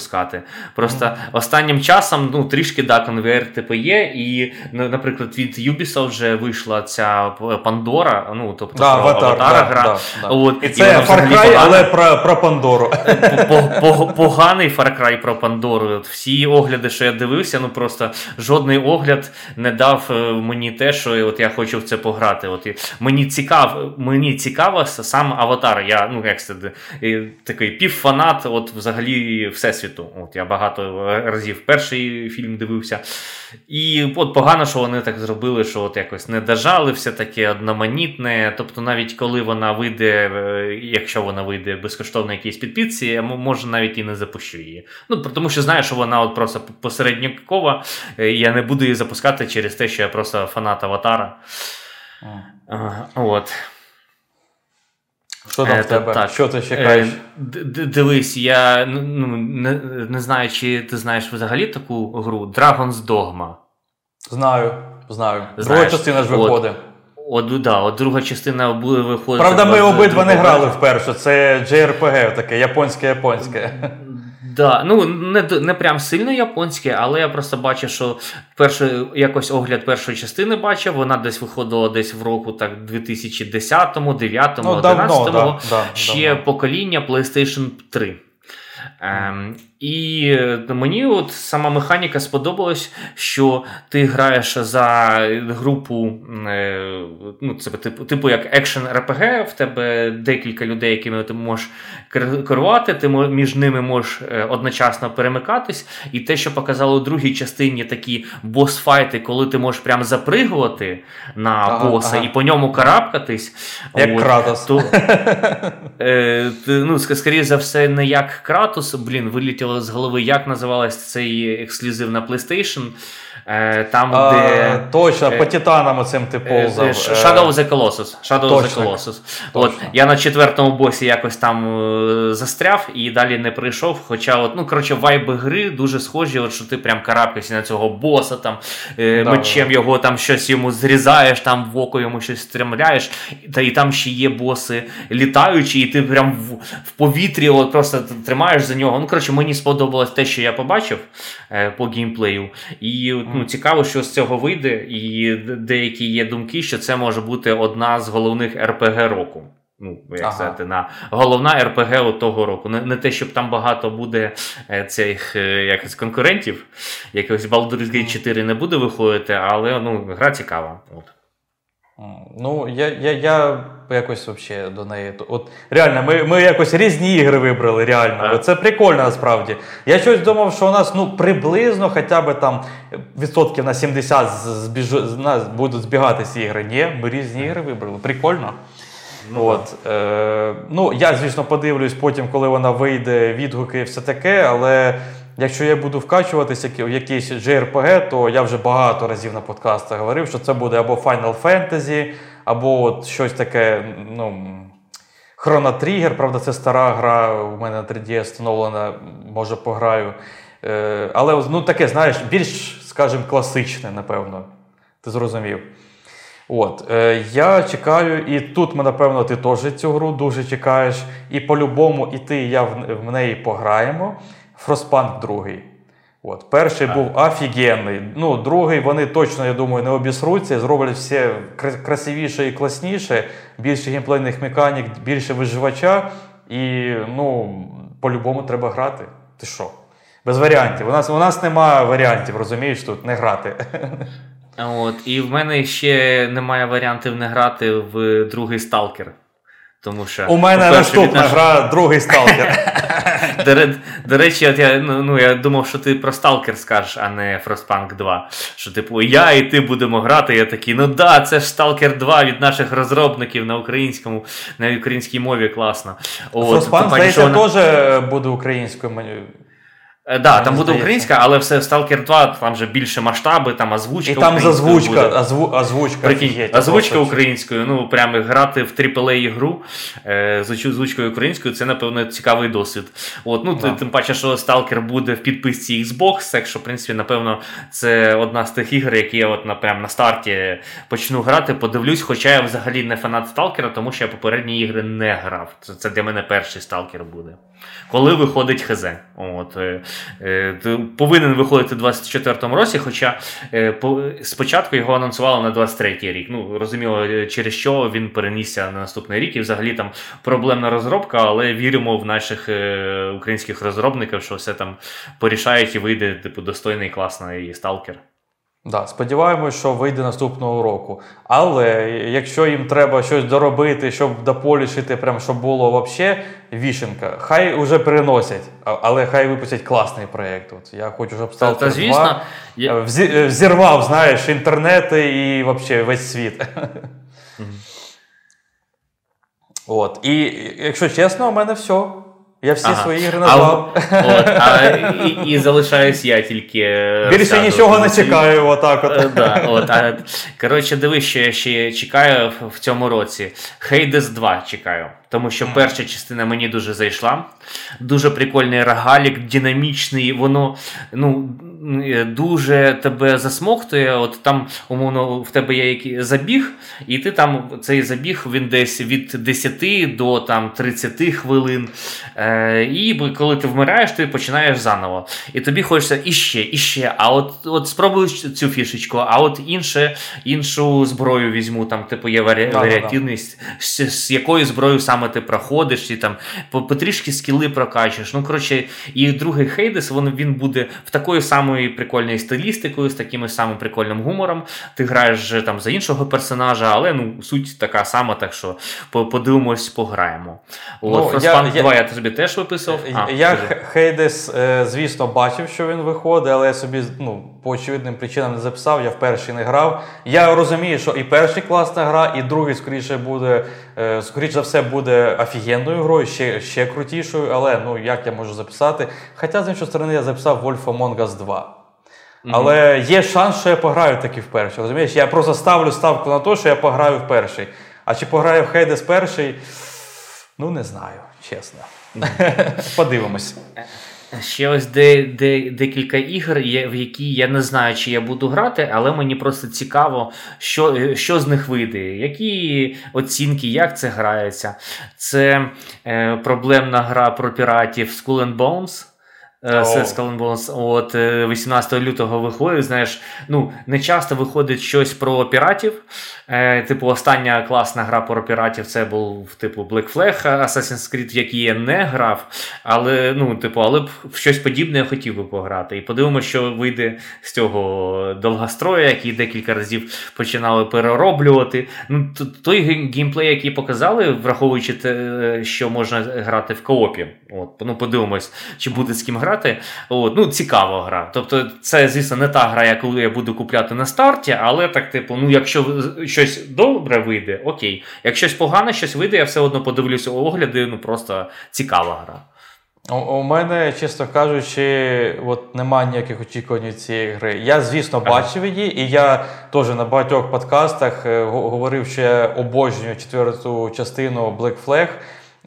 Просто mm. останнім часом ну, трішки да, конвейер типу є. І, наприклад, від Ubisoft вже вийшла ця Пандора, ну, тобто да, про Аватар, Аватара да, гра. Да, да. От, і це і Far Cry, але про про Пандору. Поганий Far Cry про Пандору. От Всі огляди, що я дивився, ну просто жодний огляд не дав е, мені те, що от я хочу в це пограти. От Мені цікав, мені цікаво сам Аватар. Я ну, як це, такий півфанат, от взагалі Всесвіту. От Я багато разів перший фільм дивився. І от погано, що вони так зробили, що от якось не дожали, все таке одноманітне. Тобто, навіть коли вона вийде, е, якщо вона вийде безкоштовно якійсь підпітці, я може навіть і не запущу її. Ну, Тому що знаю, що вона от просто посередньокова, е, я не буду її запускати через те, що я просто фанат Аватара. А, от. Що там е, в тебе? Так. Що ти чекаєш? Е, дивись, я ну, ну, не не знаю, чи ти знаєш взагалі таку гру Dragon's Dogma. Знаю, знаю. Друга частина ж виходить. От, от, да, от друга частина буде виходити. Правда, ми обидва не грали вперше. Це JRPG, таке японське-японське. Да, ну не не прям сильно японське, але я просто бачив, що перший, якось огляд першої частини бачив, вона десь виходила десь в року так 2010-му, 9-му, ну, 11-му, да, да, ще давно. покоління PlayStation 3. Ем, І е, мені от сама механіка сподобалась, що ти граєш за групу, е, ну, це типу, типу як екшен РПГ, в тебе декілька людей, якими ти можеш керувати, ти між ними можеш е, одночасно перемикатись. І те, що показало у другій частині такі босфайти, коли ти можеш прямо запригувати на ага, боса ага. і по ньому карабкатись. Як от, Кратос. То, е, ну, Скоріше за все, не як Кратос, блін, вилітіло з голови, як називалась цей ексклюзив на PlayStation. Е, там, а, де... Точно, е, по титанам оцим ти е, ползав. Shadow of the Colossus. Shadow of the Colossus. От, Я на четвертому босі якось там застряв і далі не прийшов. Хоча, от, ну, коротше, вайби гри дуже схожі, от, що ти прям карабкаєшся на цього боса, там, да, мечем да. його там щось йому зрізаєш, там в око йому щось стрімляєш, та і там ще є боси літаючі, і ти прям в, в повітрі от, просто тримаєш за нього. Ну, коротше, мені сподобалось те, що я побачив по геймплею. І ну, цікаво, що з цього вийде, і деякі є думки, що це може бути одна з головних РПГ року. Ну, як ага. сказати, на головна РПГ от того року. Не, не те, щоб там багато буде е, цих е, якось конкурентів, якогось Baldur's Gate 4 не буде виходити, але ну, гра цікава. От. Ну, я я, я якось взагалі до неї. От Реально, ми ми якось різні ігри вибрали. реально. Це прикольно насправді. Я щось думав, що у нас ну, приблизно хоча б там відсотків на 70 збіж... нас будуть збігатися ігри. Ні, ми різні ігри вибрали. Прикольно. Ну, От, е, ну, Я, звісно, подивлюсь потім, коли вона вийде, відгуки і все таке, але. Якщо я буду вкачуватися в якийсь JRPG, то я вже багато разів на подкастах говорив, що це буде або Final Fantasy, або от щось таке, ну. Trigger, правда, це стара гра, у мене на 3D встановлена, може пограю. Е, Але ну, таке, знаєш, більш, скажімо, класичне, напевно. Ти зрозумів. От, е, Я чекаю, і тут, напевно, ти теж цю гру дуже чекаєш. І по-любому, і ти, і я в, неї пограємо. Frostpunk другий. От. Перший а. був офігенний. Ну, Другий вони точно, я думаю, не обісруться, зроблять все красивіше і класніше, більше геймплейних механік, більше виживача. І ну, по-любому треба грати. Ти що? Без варіантів. У нас у нас немає варіантів, розумієш, тут не грати. От, І в мене ще немає варіантів не грати в другий сталкер. Тому що У мене наступна наш... гра другий сталкер. До, до речі, от я ну, ну, я думав, що ти про сталкер скажеш, а не Frostpunk 2. Що, типу, я і ти будемо грати. Я такий, ну да, це ж Сталкер 2 від наших розробників на українському, на українській мові класно. От, Frostpunk, здається, вона... теж буде українською Так, е, да, там буде українська, але все Stalker 2, там вже більше масштаби, там озвучка. І там зазвучка, озву, озвучка. Прикинь, озвучка українською. Ну, прямо грати в aaa гру е, з озвучкою українською, це, напевно, цікавий досвід. От, ну, да. Тим паче, що Stalker буде в підписці Xbox, так що, в принципі, напевно, це одна з тих ігор, які я от на, прям на старті почну грати, подивлюсь, хоча я взагалі не фанат Сталкера, тому що я попередні ігри не грав. Це, це для мене перший Сталкер буде. Коли виходить ХЗ. От, е, е, Повинен виходити у 24-му році, хоча е, по, спочатку його анонсували на 23-й рік. Ну, Розуміло, через що він перенісся на наступний рік. І взагалі там проблемна розробка, але віримо в наших е, українських розробників, що все там порішають і вийде типу, достойний класний сталкер. Да, Сподіваємось, що вийде наступного року. Але якщо їм треба щось доробити, щоб дополішити, прям щоб було взагалі вішенка, хай уже переносять, але хай випустять класний проєкт. От Я хочу, щоб став та, звісно, я... взірвав, знаєш, інтернети і взагалі весь світ. От. І якщо чесно, у мене все. Я всі ага. свої ігри назвав. А, от, а, І і залишаюсь я тільки. Більше нічого не чекаю. отак от. Е, да, от, а, Коротше, дивись, що я ще чекаю в цьому році. Hades 2 чекаю. Тому що перша частина мені дуже зайшла. Дуже прикольний рогалік, динамічний, воно ну, дуже тебе засмоктує. От там, умовно, в тебе є забіг, і ти там цей забіг він десь від 10 до там, 30 хвилин. Е, І коли ти вмираєш, ти починаєш заново. І тобі хочеться іще, іще. А от от спробуй цю фішечку, а от інше, іншу зброю візьму, там, типу, є варіативність, з, з якою зброєю саме ти проходиш, і там потрішки скіли прокачуєш. Ну, коротше, і другий Хейдес він, він буде в такою самою прикольною стилістикою, з таким самим прикольним гумором. Ти граєш там за іншого персонажа, але ну, суть така сама, так що подивимось, пограємо. От, ну, Frostpunk 2 я, я тобі теж виписав. А, Я Хейдес, е, звісно, бачив, що він виходить, але я собі ну, по очевидним причинам не записав, я в перший не грав. Я розумію, що і перший класна гра, і другий, скоріше, буде, е, скоріше за все, буде офігенною грою, ще ще крутішою, але ну як я можу записати? Хоча, з іншої сторони, я записав Wolf Among Us 2. Але є шанс, що я пограю таки в перший. Розумієш? Я просто ставлю ставку на те, що я пограю в перший. А чи пограю в Hades перший? Ну, не знаю, чесно. Подивимось. Ще ось де, де, декілька ігор, в які я не знаю, чи я буду грати, але мені просто цікаво, що що з них вийде, які оцінки, як це грається. Це е, проблемна гра про піратів Skull and Bones. Skull Bones от 18 лютого виходить. Знаєш, ну не часто виходить щось про піратів. Е, Типу, остання класна гра про піратів це був типу Black Flag Assassin's Creed, в який я не грав. Але ну, типу, але б в щось подібне я хотів би пограти. І подивимося, що вийде з цього довгостроя, який декілька разів починали перероблювати. Ну, Той геймплей, який показали, враховуючи те, що можна грати в коопі. От, ну Подивимось, чи буде з ким грати. От, ну, Цікава гра. Тобто, це, звісно, не та гра, яку я буду купляти на старті, але так, типу, ну, якщо щось добре вийде, окей. Якщо щось погане, щось вийде, я все одно подивлюся огляди, ну просто цікава гра. У, у мене, чесно кажучи, от немає ніяких очікувань від цієї гри. Я, звісно, бачив її, і я теж на багатьох подкастах е, говорив, що я обожнюю четверту частину Black Flag.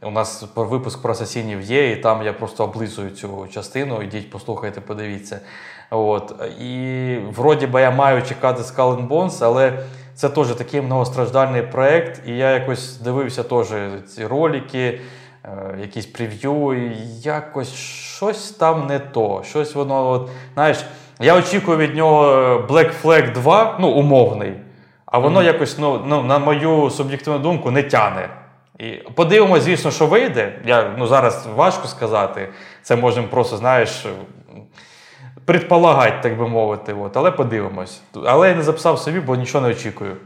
У нас випуск про асасінів є, і там я просто облизую цю частину. Ідіть, послухайте, подивіться. От. І вроді би я маю чекати Skull Bones, але це теж такий многостраждальний проєкт. І я якось дивився теж ці ролики, е, якісь прев'ю, і якось щось там не то. Щось воно, от, знаєш, я очікую від нього Black Flag 2, ну, умовний, а воно mm-hmm. якось, ну, ну, на мою суб'єктивну думку, не тяне. І подивимося, звісно, що вийде. Я ну, зараз важко сказати. Це можемо просто, знаєш, предполагати, так би мовити. От. Але подивимось. Але я не записав собі, бо нічого не очікую.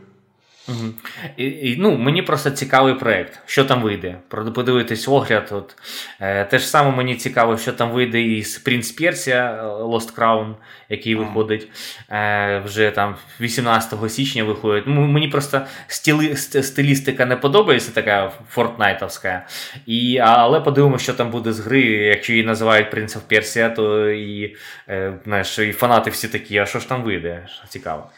Угу. І, і, ну, Мені просто цікавий проєкт, що там вийде. Подивитись огляд. От. Е, Те ж саме мені цікаво, що там вийде із Принц Персія Lost Crown, який mm. виходить е, вже там 18 січня виходить. Ну, Мені просто стіли, стилістика не подобається, така фортнайтовська. І, Але подивимося, що там буде з гри. Якщо її називають Принц Персія, то і, е, знаєш, і фанати всі такі, а що ж там вийде? Цікаво.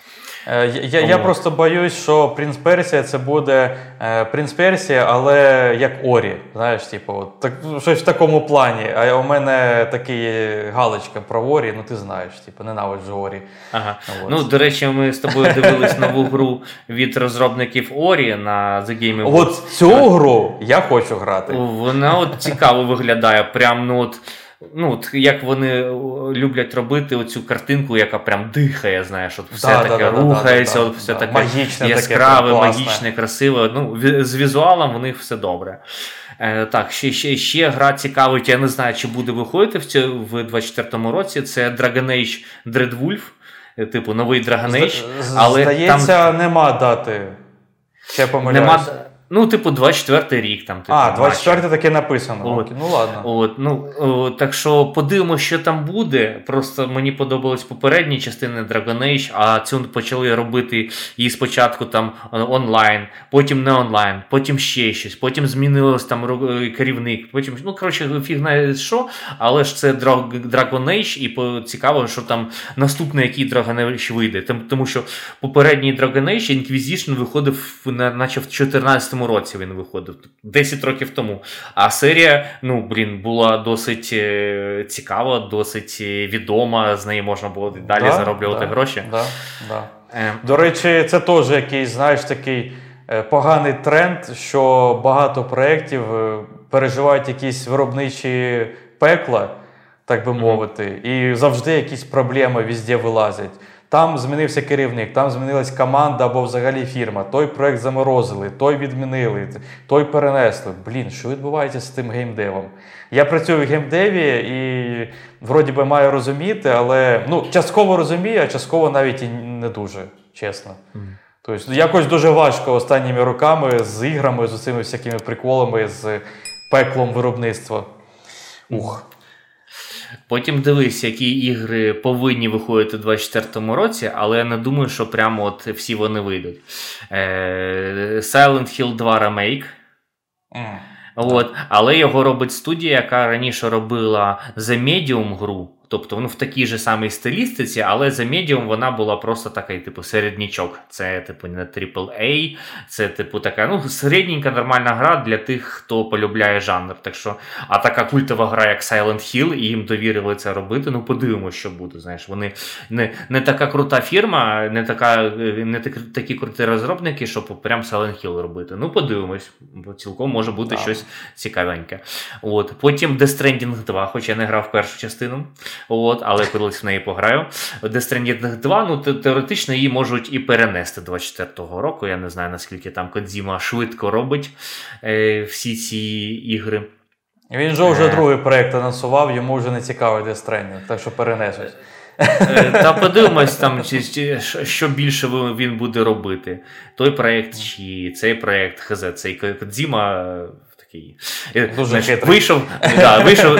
Е, я я просто боюсь, що Принц Персія це буде е, Принц Персія, але як Орі. Знаєш, типу, так, щось в такому плані. А у мене такий галочка про Орі, ну ти знаєш, типу, ненавиджу Орі. Ага. Ну, До речі, ми з тобою дивились нову гру від розробників Орі на The Game Awards. От цю гру я хочу грати. Вона от цікаво виглядає. Прям, ну от ну, от Як вони люблять робити оцю картинку, яка прям дихає, знаєш, от все да, таке да, рухається, да, от все таке магічне, яскраве, таке, магічне, красиве. Ну, З візуалом у них все добре. Е, Так, ще ще, ще гра цікавить, я не знаю, чи буде виходити в цьому, в 24-му році. Це Dragon Age Dreadwolf, е, типу новий Dragon Age. але Здається, там... нема дати. Ще помиляюсь. Нема... Ну, типу, 24 рік там. Типу, а, 24 таке написано. От. Ну ладно. От, ну, о, Так що подивимося, що там буде. Просто мені подобались попередні частини Dragon Age, а цю почали робити її спочатку там онлайн, потім не онлайн, потім ще щось, потім змінилось там е, керівник. Потім, ну, коротше, фіг знає що, але ж це Dragon Age, і цікаво, що там наступний який Dragon Age вийде. Тому що попередній Dragon Age Inquisition виходив наче в 14 році він виходив 10 років тому. А серія, ну блін, була досить е, цікава, досить е, відома. З неї можна було далі да, зароблювати да, гроші. Да, да. Е. До речі, це теж якийсь, знаєш, такий поганий тренд, що багато проєктів переживають якісь виробничі пекла, так би мовити, і завжди якісь проблеми везде вилазять. Там змінився керівник, там змінилась команда або взагалі фірма. Той проект заморозили, той відмінили, той перенесли. Блін, що відбувається з тим геймдевом? Я працюю в геймдеві і вроді би маю розуміти, але ну, частково розумію, а частково навіть і не дуже, чесно. Mm. Тобто, якось дуже важко останніми роками з іграми, з цими всякими приколами, з пеклом виробництва. Ух. Потім дивись, які ігри повинні виходити у 2024 році, але я не думаю, що прямо от всі вони вийдуть. Е, Silent Hill 2 Remake. Mm. От, Але його робить студія, яка раніше робила The Medium гру. Тобто ну, в такій же самій стилістиці, але за медіум вона була просто такий, типу, середнячок. Це, типу, не AAA, це, типу, така ну, середненька нормальна гра для тих, хто полюбляє жанр. Так що, А така культова гра, як Silent Hill, і їм довірили це робити. Ну, подивимося, що буде. Знаєш, Вони не не така крута фірма, не така, не такі, такі круті розробники, щоб прям Silent Hill робити. Ну, подивимось, бо цілком може бути так. щось цікавеньке. От. Потім Death Stranding 2, хоч я не грав першу частину. От, Але колись в неї пограю. Death Stranding 2, ну теоретично її можуть і перенести 24-го року. Я не знаю, наскільки там Кодзіма швидко робить е, всі ці ігри. Він же вже е. другий проєкт анонсував, йому вже не цікавий Death Stranding, так що перенесуть. Е, та подивимось, там, що більше він буде робити. Той проєкт чи цей проєкт ХЗ, цей Кодзіма такий. Дуже Знаєш, Вийшов, да, вийшов,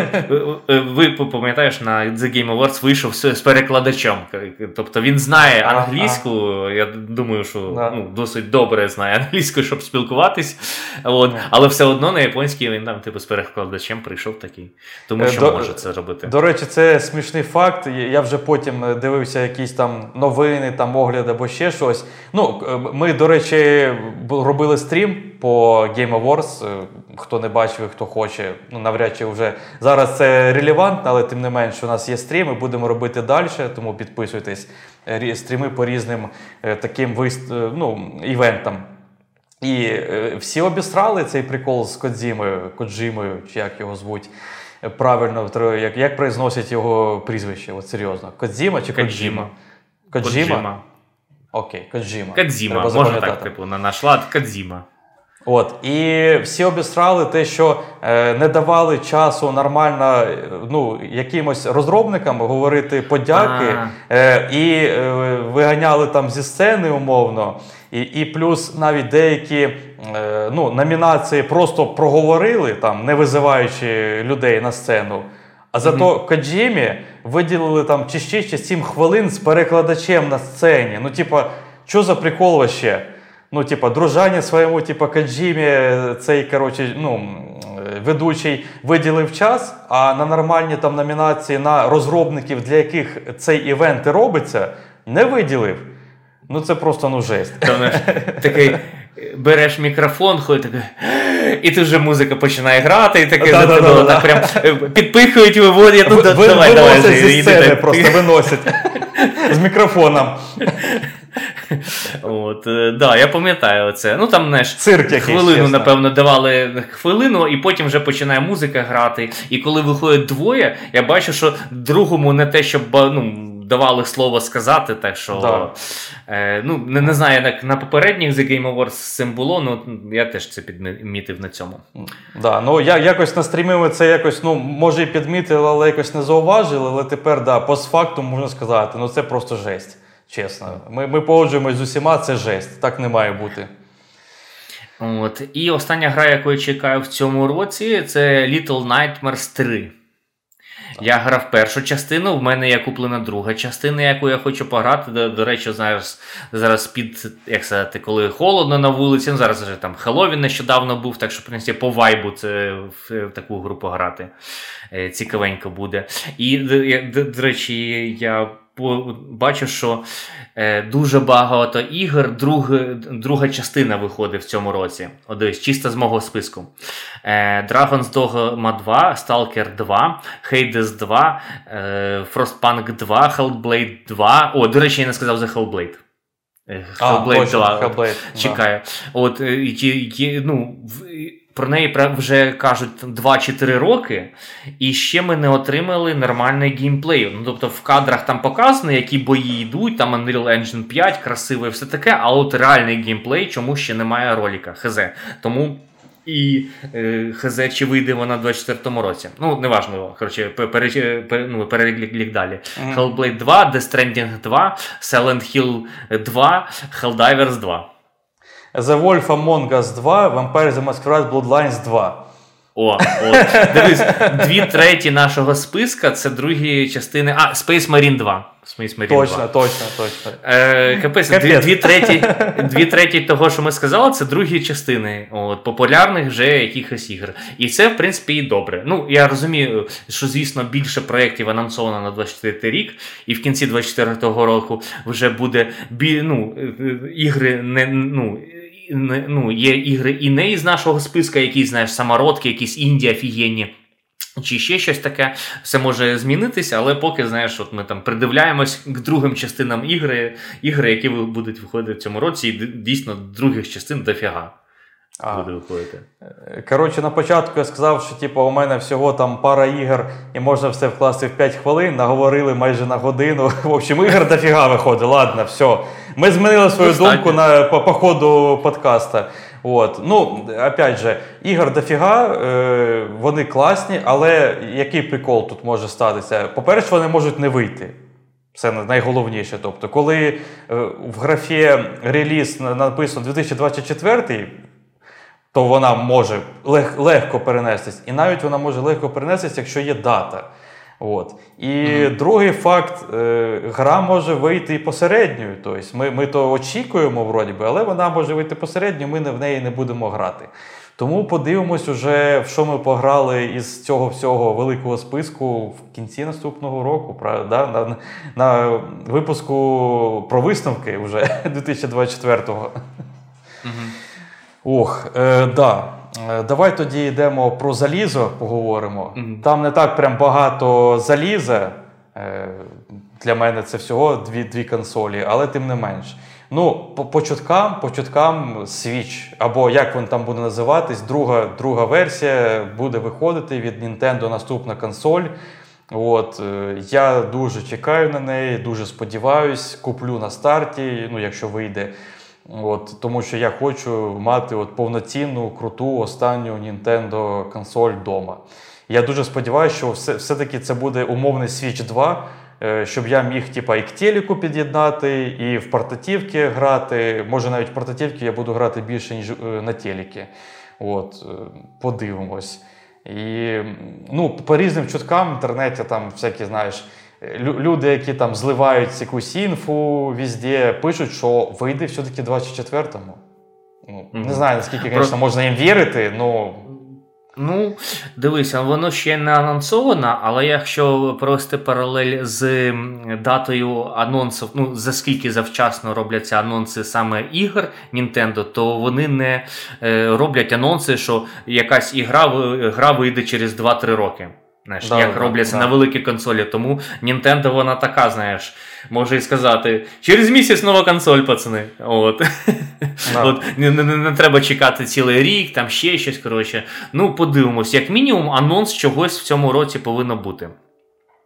ви пам'ятаєш, на The Game Awards вийшов з перекладачем. Тобто він знає англійську, ага. я думаю, що да. ну, досить добре знає англійську, щоб спілкуватись. От, Але все одно на японській він там, типу, з перекладачем прийшов такий. Тому що до, може це робити. До речі, це смішний факт. Я вже потім дивився якісь там новини, там огляди або ще щось. Ну, Ми, до речі, робили стрім по Game Awards хто не бачив, хто хоче, ну навряд чи вже зараз це релевантно, але тим не менше, у нас є стріми, будемо робити далі, тому підписуйтесь стріми по різним е, таким вист... Е, ну, івентам. І е, всі обістрали цей прикол з Кодзімою, Коджимою, чи як його звуть. Правильно, як як произносять його прізвище? От серйозно. Кодзіма чи Коджима? Коджима? Окей, Коджима. Кодзіма, можна так, типу, на наш лад Кодзіма. От і всі обістрали те, що е, не давали часу нормально ну, якимось розробникам говорити подяки, е, і е, виганяли там зі сцени умовно. І і плюс навіть деякі е, ну, номінації просто проговорили, там, не визиваючи людей на сцену. А зато mm-hmm. Коджімі виділили там чи ще чи 7 хвилин з перекладачем на сцені. Ну, типа, що за прикол вообще? Ну, типа, дружані своєму, типа, Коджімі, цей коротше, ну, ведучий виділив час, а на нормальні там номінації на розробників, для яких цей івент і робиться, не виділив. Ну це просто ну жесть. Такий береш мікрофон, ходить такий, і тут вже музика починає грати, і таке да, да, да, так прям е, підпихують, виводять. Ну, Ви, давай, давай, зі сцени просто виносять з мікрофоном. От, е, да, Я пам'ятаю це. Ну там знаєш, Цирк хвилину, чесно. напевно, давали хвилину, і потім вже починає музика грати. І коли виходять двоє, я бачу, що другому не те, щоб ну, давали слово сказати, так що да. е, ну, не, не знаю, як на попередніх The Game Awards з цим було, ну я теж це підмітив на цьому. Да, ну я якось на стрімі ми це якось, ну, може і підмітили, але якось не зауважили. Але тепер, да, постфактум можна сказати, ну це просто жесть. Чесно. Ми ми погоджуємось з усіма, це жесть. Так не має бути. От. І остання гра, яку я чекаю в цьому році, це Little Nightmares 3. Я грав першу частину, в мене є куплена друга частина, яку я хочу пограти. До, до речі, зараз зараз під, як сказати, коли холодно на вулиці. Ну, Зараз вже там Хеллоуін нещодавно був, так що в принципі, по вайбу це в, в таку гру пограти. Е, цікавенько буде. І, до, до речі, я бачу, що е, дуже багато ігор. Друг, друга частина виходить в цьому році. О, чисто з мого списку. Е, Dragon's Dogma 2, Stalker 2, Hades 2, е, Frostpunk 2, Hellblade 2. О, до речі, я не сказав за Hellblade. Hellblade 2. Hellblade, Чекаю. Да. От, є, є, ну, про неї вже кажуть 2-4 роки, і ще ми не отримали нормальний геймплей. Ну, Тобто в кадрах там показано, які бої йдуть, там Unreal Engine 5, красиво і все таке, а от реальний геймплей чому ще немає роліка. Хз. Тому. І е, ХЗ, чи вийде вона в 24-му році. Ну, неважливо. Коротше, пере, ну, перелік далі. Mm-hmm. Hellblade 2, Death Stranding 2, Silent Hill 2, Helldivers 2. The Wolf Among Us 2, Vampire the Masquerade Bloodlines 2. О, о, дивись, дві треті нашого списка це другі частини. А, Space Marine 2. Space Marine точно, 2. точно, точно. Е, Капець, дві, дві, треті, дві треті того, що ми сказали, це другі частини от, популярних вже якихось ігр. І це, в принципі, і добре. Ну, я розумію, що, звісно, більше проєктів анонсовано на 24 рік, і в кінці 24-го року вже буде бі, ну, е, е, ігри не. ну, ну, є ігри і не із нашого списка, якісь, знаєш, самородки, якісь інді офігенні. Чи ще щось таке, все може змінитися, але поки знаєш, от ми там придивляємось к другим частинам ігри, ігри, які будуть виходити в цьому році, і дійсно других частин дофіга буде виходити. Е, коротше, на початку я сказав, що типу, у мене всього там пара ігор, і можна все вкласти в 5 хвилин, наговорили майже на годину. В общем, ігор дофіга виходить. Ладно, все. Ми змінили свою Достатньо. думку на, по, по ходу подкаста. От. Ну, опять же, ігор дофіга, е, вони класні, але який прикол тут може статися? По-перше, вони можуть не вийти. Це найголовніше. Тобто, коли е, в графі реліз написано 2024, то вона може лег, легко перенестись. І навіть вона може легко перенестись, якщо є дата. От. І mm-hmm. другий факт, е, гра може вийти і посередньою. Тобто Ми ми то очікуємо, вроді би, але вона може вийти посередньо, ми в неї не будемо грати. Тому подивимось, уже, в що ми пограли із цього всього великого списку в кінці наступного року, правда? На, на випуску про висновки вже 2024-го. Mm-hmm. Ох, е, да. Е, давай тоді йдемо про залізо, поговоримо. Mm-hmm. Там не так прям багато заліза. Е, для мене це всього дві дві консолі, але тим не менш. Ну, по, по чуткам, по чуткам Switch, або як він там буде називатись, друга друга версія буде виходити від Nintendo наступна консоль. От, е, Я дуже чекаю на неї, дуже сподіваюсь, куплю на старті, ну, якщо вийде. От, Тому що я хочу мати от повноцінну, круту останню Nintendo консоль вдома. Я дуже сподіваюся, що все, все-таки це буде умовний Switch 2, е, щоб я міг типа, і к телеку під'єднати, і в портативки грати. Може, навіть в портативки я буду грати більше, ніж е, на телекі. От, е, Подивимось. І ну, по різним чуткам в інтернеті там всякі, знаєш, люди, які там зливають якусь інфу везде, пишуть, що вийде все-таки 24-му. Ну, mm-hmm. Не знаю, наскільки, звісно, можна їм вірити, ну. Ну, дивися, воно ще не анонсовано, але якщо провести паралель з датою анонсів, ну за скільки завчасно робляться анонси саме ігор Nintendo, то вони не е, роблять анонси, що якась ігра гра вийде через 2-3 роки. Знаєш, да, Як да, робляться да. на великі консолі. Тому Nintendo вона така, знаєш, може і сказати: через місяць нова консоль, пацани. От. От не, не, не треба чекати цілий рік, там ще щось. коротше. Ну, подивимось, як мінімум, анонс чогось в цьому році повинно бути.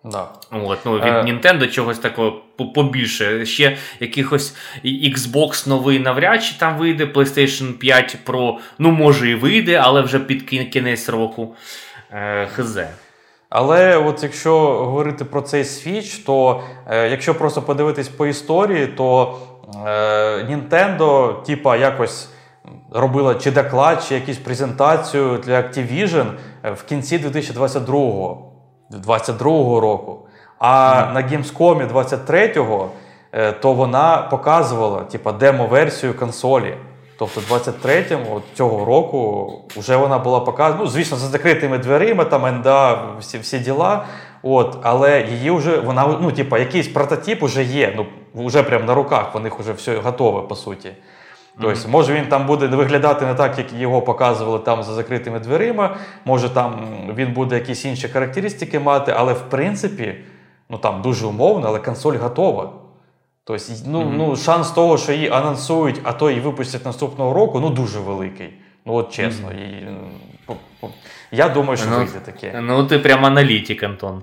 Да. От, ну, Від е... Nintendo чогось такого побільше. Ще якихось Xbox новий навряд чи там вийде, PlayStation 5 Pro, ну, може і вийде, але вже під кінець року. Е, Хз. Але от якщо говорити про цей Switch, то е, якщо просто подивитись по історії, то е, Nintendo, типа, якось робила чи доклад, чи якусь презентацію для Activision е, в кінці 2022 2022 року. А mm. на Gamescom 23-го е, то вона показувала типа, демо-версію консолі. Тобто, 23-му цього року вже вона була показана. Ну, звісно, за закритими дверима, там НДА, всі всі діла. От, Але її вже вона, ну, типа, якийсь прототип вже є. Ну, вже прямо на руках, в них вже все готове, по суті. Тобто, mm-hmm. може він там буде виглядати не так, як його показували там за закритими дверима. Може там він буде якісь інші характеристики мати, але в принципі, ну там дуже умовно, але консоль готова. Тобто, ну, mm-hmm. ну, шанс того, що її анонсують, а то і випустять наступного року, ну дуже великий. Ну, от чесно. Mm-hmm. І, я думаю, що ну, вийде таке. Ну, ти прям аналітик, Антон.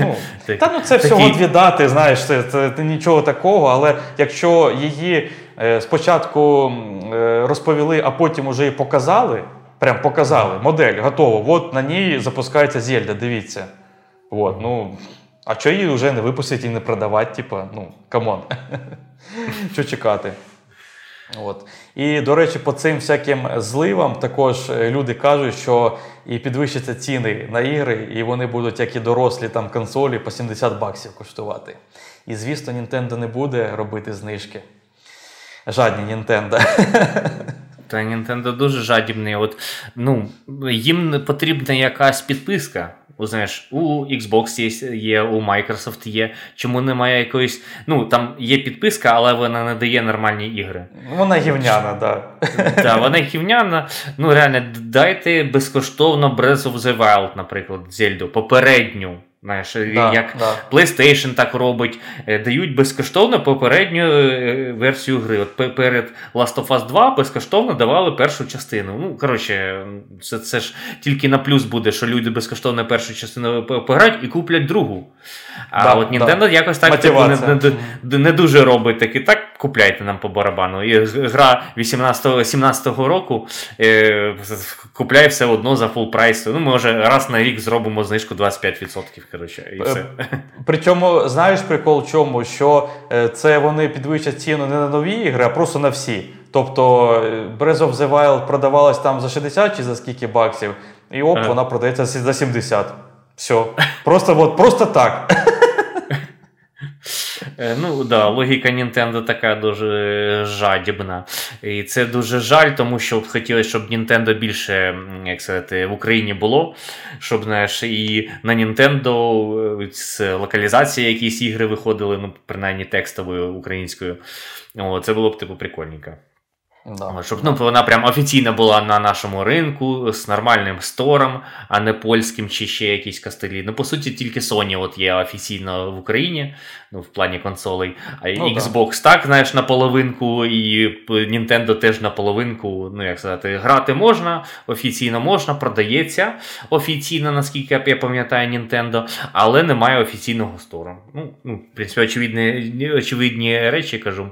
Ну, Та ну це всього дві дати, знаєш, це, це, це нічого такого, але якщо її е, спочатку е, розповіли, а потім уже і показали, прям показали модель, готово, от на ній запускається Зельда, дивіться. От, ну, а що її вже не випустять і не продавати, типа, ну, come on. Що чекати? От. І, до речі, по цим всяким зливам також е, люди кажуть, що і підвищаться ціни на ігри, і вони будуть, як і дорослі там консолі, по 70 баксів коштувати. І, звісно, Нінтендо не буде робити знижки. Жадні Нінтендо. Та Нінтендо дуже жадібний. От, ну, Їм потрібна якась підписка. О, знаєш, у Xbox є, є, у Microsoft є. Чому немає якоїсь. Ну, там є підписка, але вона не дає нормальні ігри. Вона гівняна, так. Так, вона гівняна. Ну, реально, дайте безкоштовно Breath of the Wild, наприклад, Зельду, попередню. Знаєш, да, як да. PlayStation так робить, е, дають безкоштовно попередню е, версію гри. От перед Last of Us 2 безкоштовно давали першу частину. Ну, коротше, це це ж тільки на плюс буде, що люди безкоштовно першу частину пограють і куплять другу. А да, от Nintendo якось так типу, не, не, не дуже робить таки. Так купляйте нам по барабану. І гра 18-17 року е, купляє все одно за full price. Ну, може, раз на рік зробимо знижку 25% коротше, і все. Причому, знаєш, прикол в чому? Що е, це вони підвищать ціну не на нові ігри, а просто на всі. Тобто е, Breath of the Wild продавалась там за 60 чи за скільки баксів, і оп, вона продається за 70. Все. Просто от, просто так. Е, ну да, логіка Нінтендо така дуже жадібна. І це дуже жаль, тому що хотілося, щоб Нінтендо більше як сказати, в Україні було. Щоб знаєш, і на е, з локалізації якісь ігри виходили, ну, принаймні текстовою українською. О, Це було б типу прикольненько. Да. Щоб ну, вона прям офіційно була на нашому ринку з нормальним стором, а не польським чи ще якісь костелі. Ну, по суті, тільки Sony от є офіційно в Україні, ну, в плані консолей. А ну, Xbox да. так, знаєш, на половинку, і Nintendo теж на половинку. Ну, як сказати, грати можна, офіційно можна, продається офіційно, наскільки я пам'ятаю, Nintendo, але немає офіційного стору. Ну, ну В принципі, очевидні, очевидні речі кажу.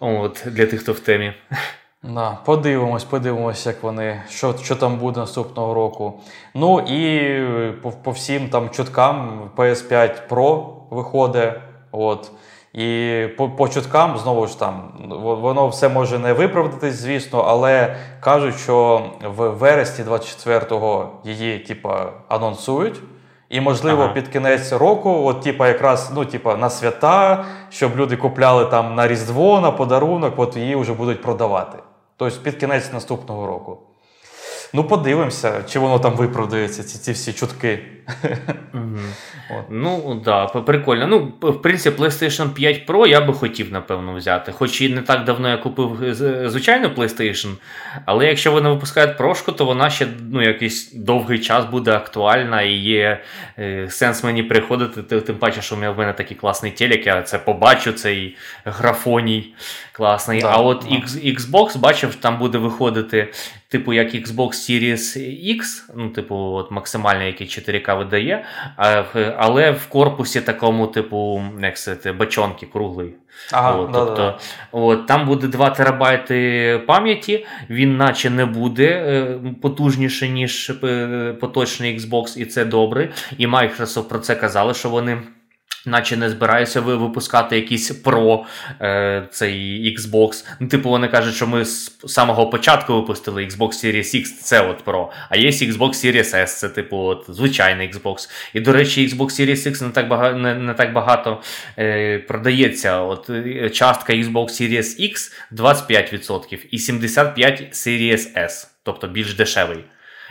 От, Для тих, хто в темі. Да, Подивимось, подивимось, як вони, що що там буде наступного року. Ну і по по всім там чуткам PS5 Pro виходить. От. І по по чуткам, знову ж там, воно все може не виправдатись, звісно, але кажуть, що в вересні 24-го її типа, анонсують. І, можливо, ага. під кінець року, от, типа, якраз ну, типа, на свята, щоб люди купляли там на Різдво, на подарунок, от її вже будуть продавати. Тобто під кінець наступного року. Ну, подивимося, чи воно там виправдається, ці ці всі чутки. Ну, так, да, прикольно. Ну, в принципі, PlayStation 5 Pro я би хотів, напевно, взяти. Хоч і не так давно я купив звичайну PlayStation, але якщо вони випускають прошку, то вона ще ну, якийсь довгий час буде актуальна і є е, сенс мені приходити, тим паче, що в мене такий класний телек, я це побачу, цей графоній класний. Да, а от да. Xbox бачив, там буде виходити типу як Xbox Series X, ну, типу, от максимально який 4К видає, але в корпусі такому, типу, як сказати, бачонки круглий. Ага, от, да, тобто, да. От, Там буде 2 терабайти пам'яті, він наче не буде е, потужніше, ніж е, поточний Xbox, і це добре. І Microsoft про це казали, що вони. Наче не збираюся випускати якийсь Pro е, цей Xbox. Ну, типу, вони кажуть, що ми з самого початку випустили Xbox Series X, це от Pro. А є Xbox Series S, це типу от, звичайний Xbox. І, до речі, Xbox Series X не так багато не, не так багато е, продається. От е, Частка Xbox Series X 25% і 75% Series S, тобто більш дешевий.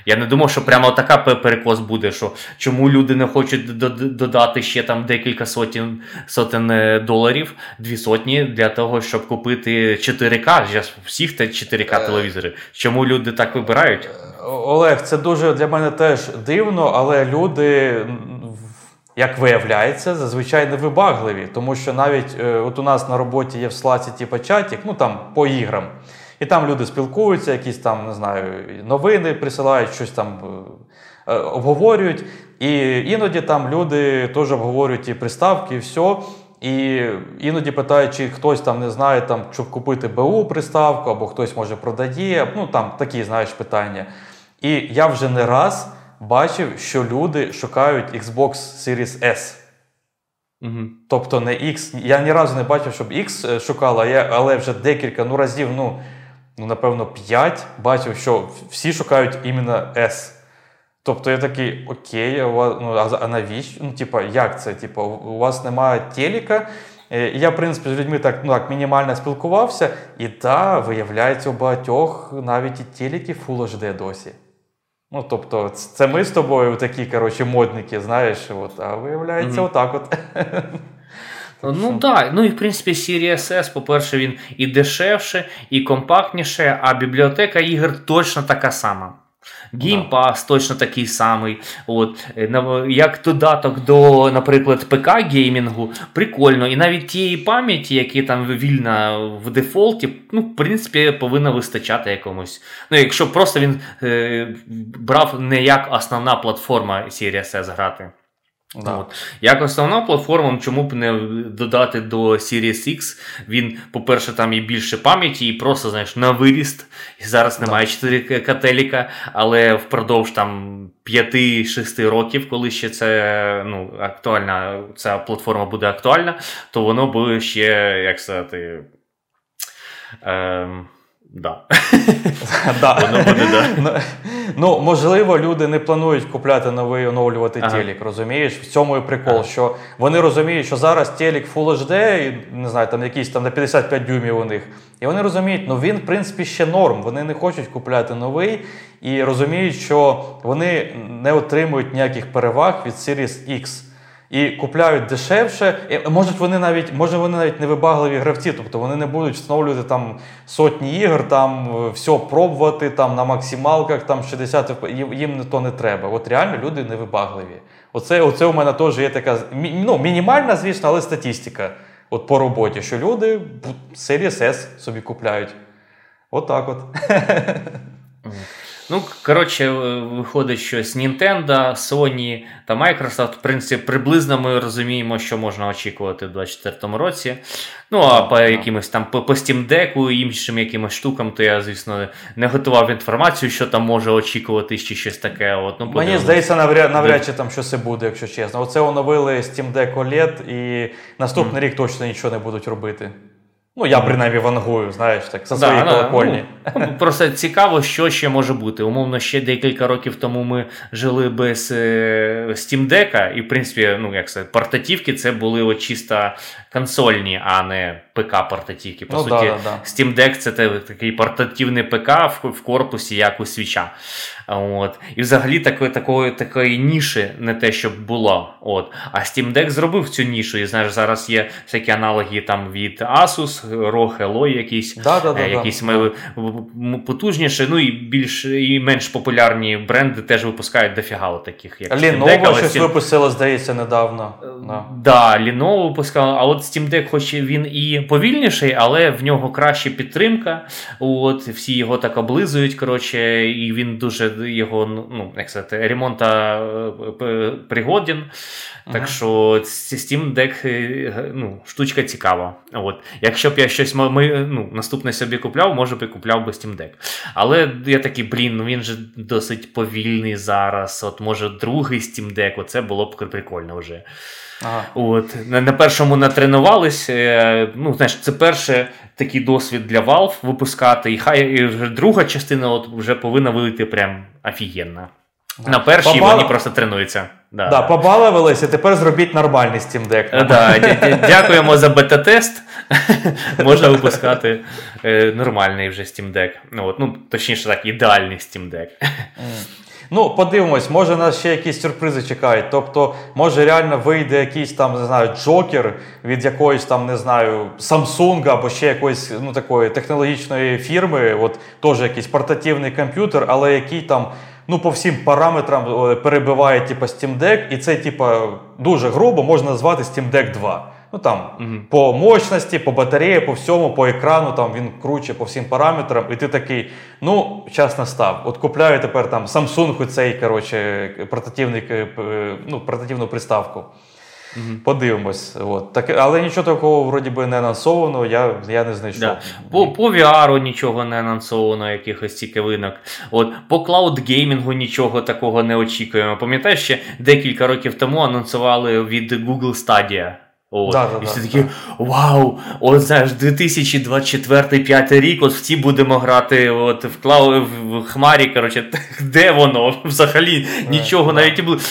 Я не думав, що прямо така перекос буде, що чому люди не хочуть додати ще там декілька сотень сотень е, доларів, дві сотні для того, щоб купити 4К, всіх 4К е. телевізори. Чому люди так вибирають? Олег, це дуже для мене теж дивно, але люди. Як виявляється, зазвичай невибагливі, тому що навіть е, от у нас на роботі є в слаці типу чатік, ну там по іграм. І там люди спілкуються, якісь там, не знаю, новини присилають, щось там е, е, обговорюють. І іноді там люди теж обговорюють ті приставки, і все. І іноді питають, чи хтось там не знає, там, щоб купити БУ приставку, або хтось може продає. Ну там такі, знаєш, питання. І я вже не раз бачив, що люди шукають Xbox Series S. Угу. Тобто не X. Я ні разу не бачив, щоб X е, шукала, але вже декілька ну, разів. ну, ну, напевно, 5 бачив, що всі шукають іменно S. Тобто я такий, окей, а, ну, а навіщо? Ну, типа, як це? Типа, у вас немає телека. Е, і я, в принципі, з людьми так ну, так, мінімально спілкувався, і так, виявляється, у багатьох навіть і телеки Full HD досі. Ну, тобто, це ми з тобою такі, коротше, модники, знаєш, от, а виявляється, mm-hmm. отак от. Ну так, ну і в принципі Series S, по-перше, він і дешевше, і компактніше, а бібліотека ігор точно така сама. Game Pass точно такий самий. От, е, Як додаток до, наприклад, ПК-геймінгу, прикольно. І навіть тієї пам'яті, які там вільна в дефолті, ну, в принципі, повинна вистачати якомусь. Ну, Якщо просто він е, брав не як основна платформа Series S грати. Да. От. Як основна платформа, чому б не додати до Series X, він, по-перше, там і більше пам'яті, і просто знаєш, на виріст. І зараз немає 4 кателіка, але впродовж там 5-6 років, коли ще це ну, актуальна, ця платформа буде актуальна, то воно буде ще, як сказати. Е, Да. да. Буде, да. Ну, ну, можливо, люди не планують купляти новий оновлювати ага. телек, розумієш? В цьому і прикол, ага. що вони розуміють, що зараз телек Full HD, і, не знаю, там якийсь там на 55 дюймів у них. І вони розуміють, ну він, в принципі, ще норм. Вони не хочуть купляти новий і розуміють, що вони не отримують ніяких переваг від Series X і купляють дешевше. І, можуть вони навіть може вони навіть невибагливі гравці, тобто вони не будуть встановлювати там сотні ігор, там е, все пробувати там на максималках, там 60 їм то не треба. От реально люди невибагливі. Оце оце у мене теж є така ну, мінімальна, звісно, але статистика. От по роботі, що люди Series S собі купляють. Отак от. Ну, коротше, виходить, що з Nintendo, Sony та Microsoft, в принципі, приблизно ми розуміємо, що можна очікувати в 2024 році. Ну, а по якимось там по, по Steam Deck і іншим якимось штукам, то я, звісно, не готував інформацію, що там може очікувати чи щось таке. От, ну, Мені здається, навряд, навряд чи там щось і буде, якщо чесно. Оце оновили Steam Deck OLED і наступний mm. рік точно нічого не будуть робити. Ну, я принаймні вангую, знаєш, так, за да, свої колокольні. Ну, просто цікаво, що ще може бути. Умовно, ще декілька років тому ми жили без е, Steam Deck, і, в принципі, ну, як це, портативки це були от чисто консольні, а не ПК-портативки. По ну, суті, да, да, Steam Deck це такий портативний ПК в, в корпусі, як у свіча. От. І взагалі такої такої, такої ніші не те, щоб було. От. А Steam Deck зробив цю нішу. І знаєш, зараз є всякі аналоги там від Asus, ROG Aloy якісь да, да, да, якісь да. потужніші, ну і більш і менш популярні бренди теж випускають дофіга таких. як Lenovo Steam Deck, щось Steam... випустило, здається, недавно. Так, е, да. да, Lenovo випускала, а от Steam Deck, хоч він і повільніший, але в нього краща підтримка. От, Всі його так облизують, коротше, і він дуже його ну, як сказати, ремонта е, пригоден. Так ага. що Steam Deck е, ну, штучка цікава. От. Якщо б я щось ми, ну, наступне собі купляв, може б і купляв би Steam Deck. Але я такий, блін, ну він же досить повільний зараз. От Може другий Steam Deck, оце було б прикольно вже. Ага. От, На на першому натренувались. Е, ну, знаєш, Це перший такий досвід для Valve випускати. І хай і вже друга частина от вже повинна вийти прям офігенно. Ага. На першій Побал... вони просто тренуються. Да. Да, Побалувалися, тепер зробіть нормальний Steam Deck. Е, да, Дякуємо за бета-тест. Можна випускати е, нормальний вже Steam Deck. Ну, от, ну, Точніше так, ідеальний Steam Deck. Ну, подивимось, може нас ще якісь сюрпризи чекають. Тобто, може реально вийде якийсь там, не знаю, джокер від якоїсь там, не знаю, Samsung або ще якоїсь ну, такої технологічної фірми, от теж якийсь портативний комп'ютер, але який там. Ну, по всім параметрам перебиває типу, Steam Deck, і це, типу, дуже грубо можна назвати Steam Deck 2. Ну там угу. по мощності, по батареї, по всьому, по екрану там він круче по всім параметрам. І ти такий, ну, час настав. От купляю тепер там Samsung цей коротше, портативний, е, ну, портативну приставку. Угу. Подивимось. От. Так, Але нічого такого вроді би не анонсовано, я я не знайшов. Да. По по VR нічого не анонсовано, якихось цікавинок. От, По клауд-геймінгу нічого такого не очікуємо. Пам'ятаєш, ще декілька років тому анонсували від Google Stadia. От. Да, да, і всі такі вау! От знаєш, 2024-5 рік, от в ті будемо грати от в клау в Хмарі. коротше, Де воно? Взагалі нічого навіть було.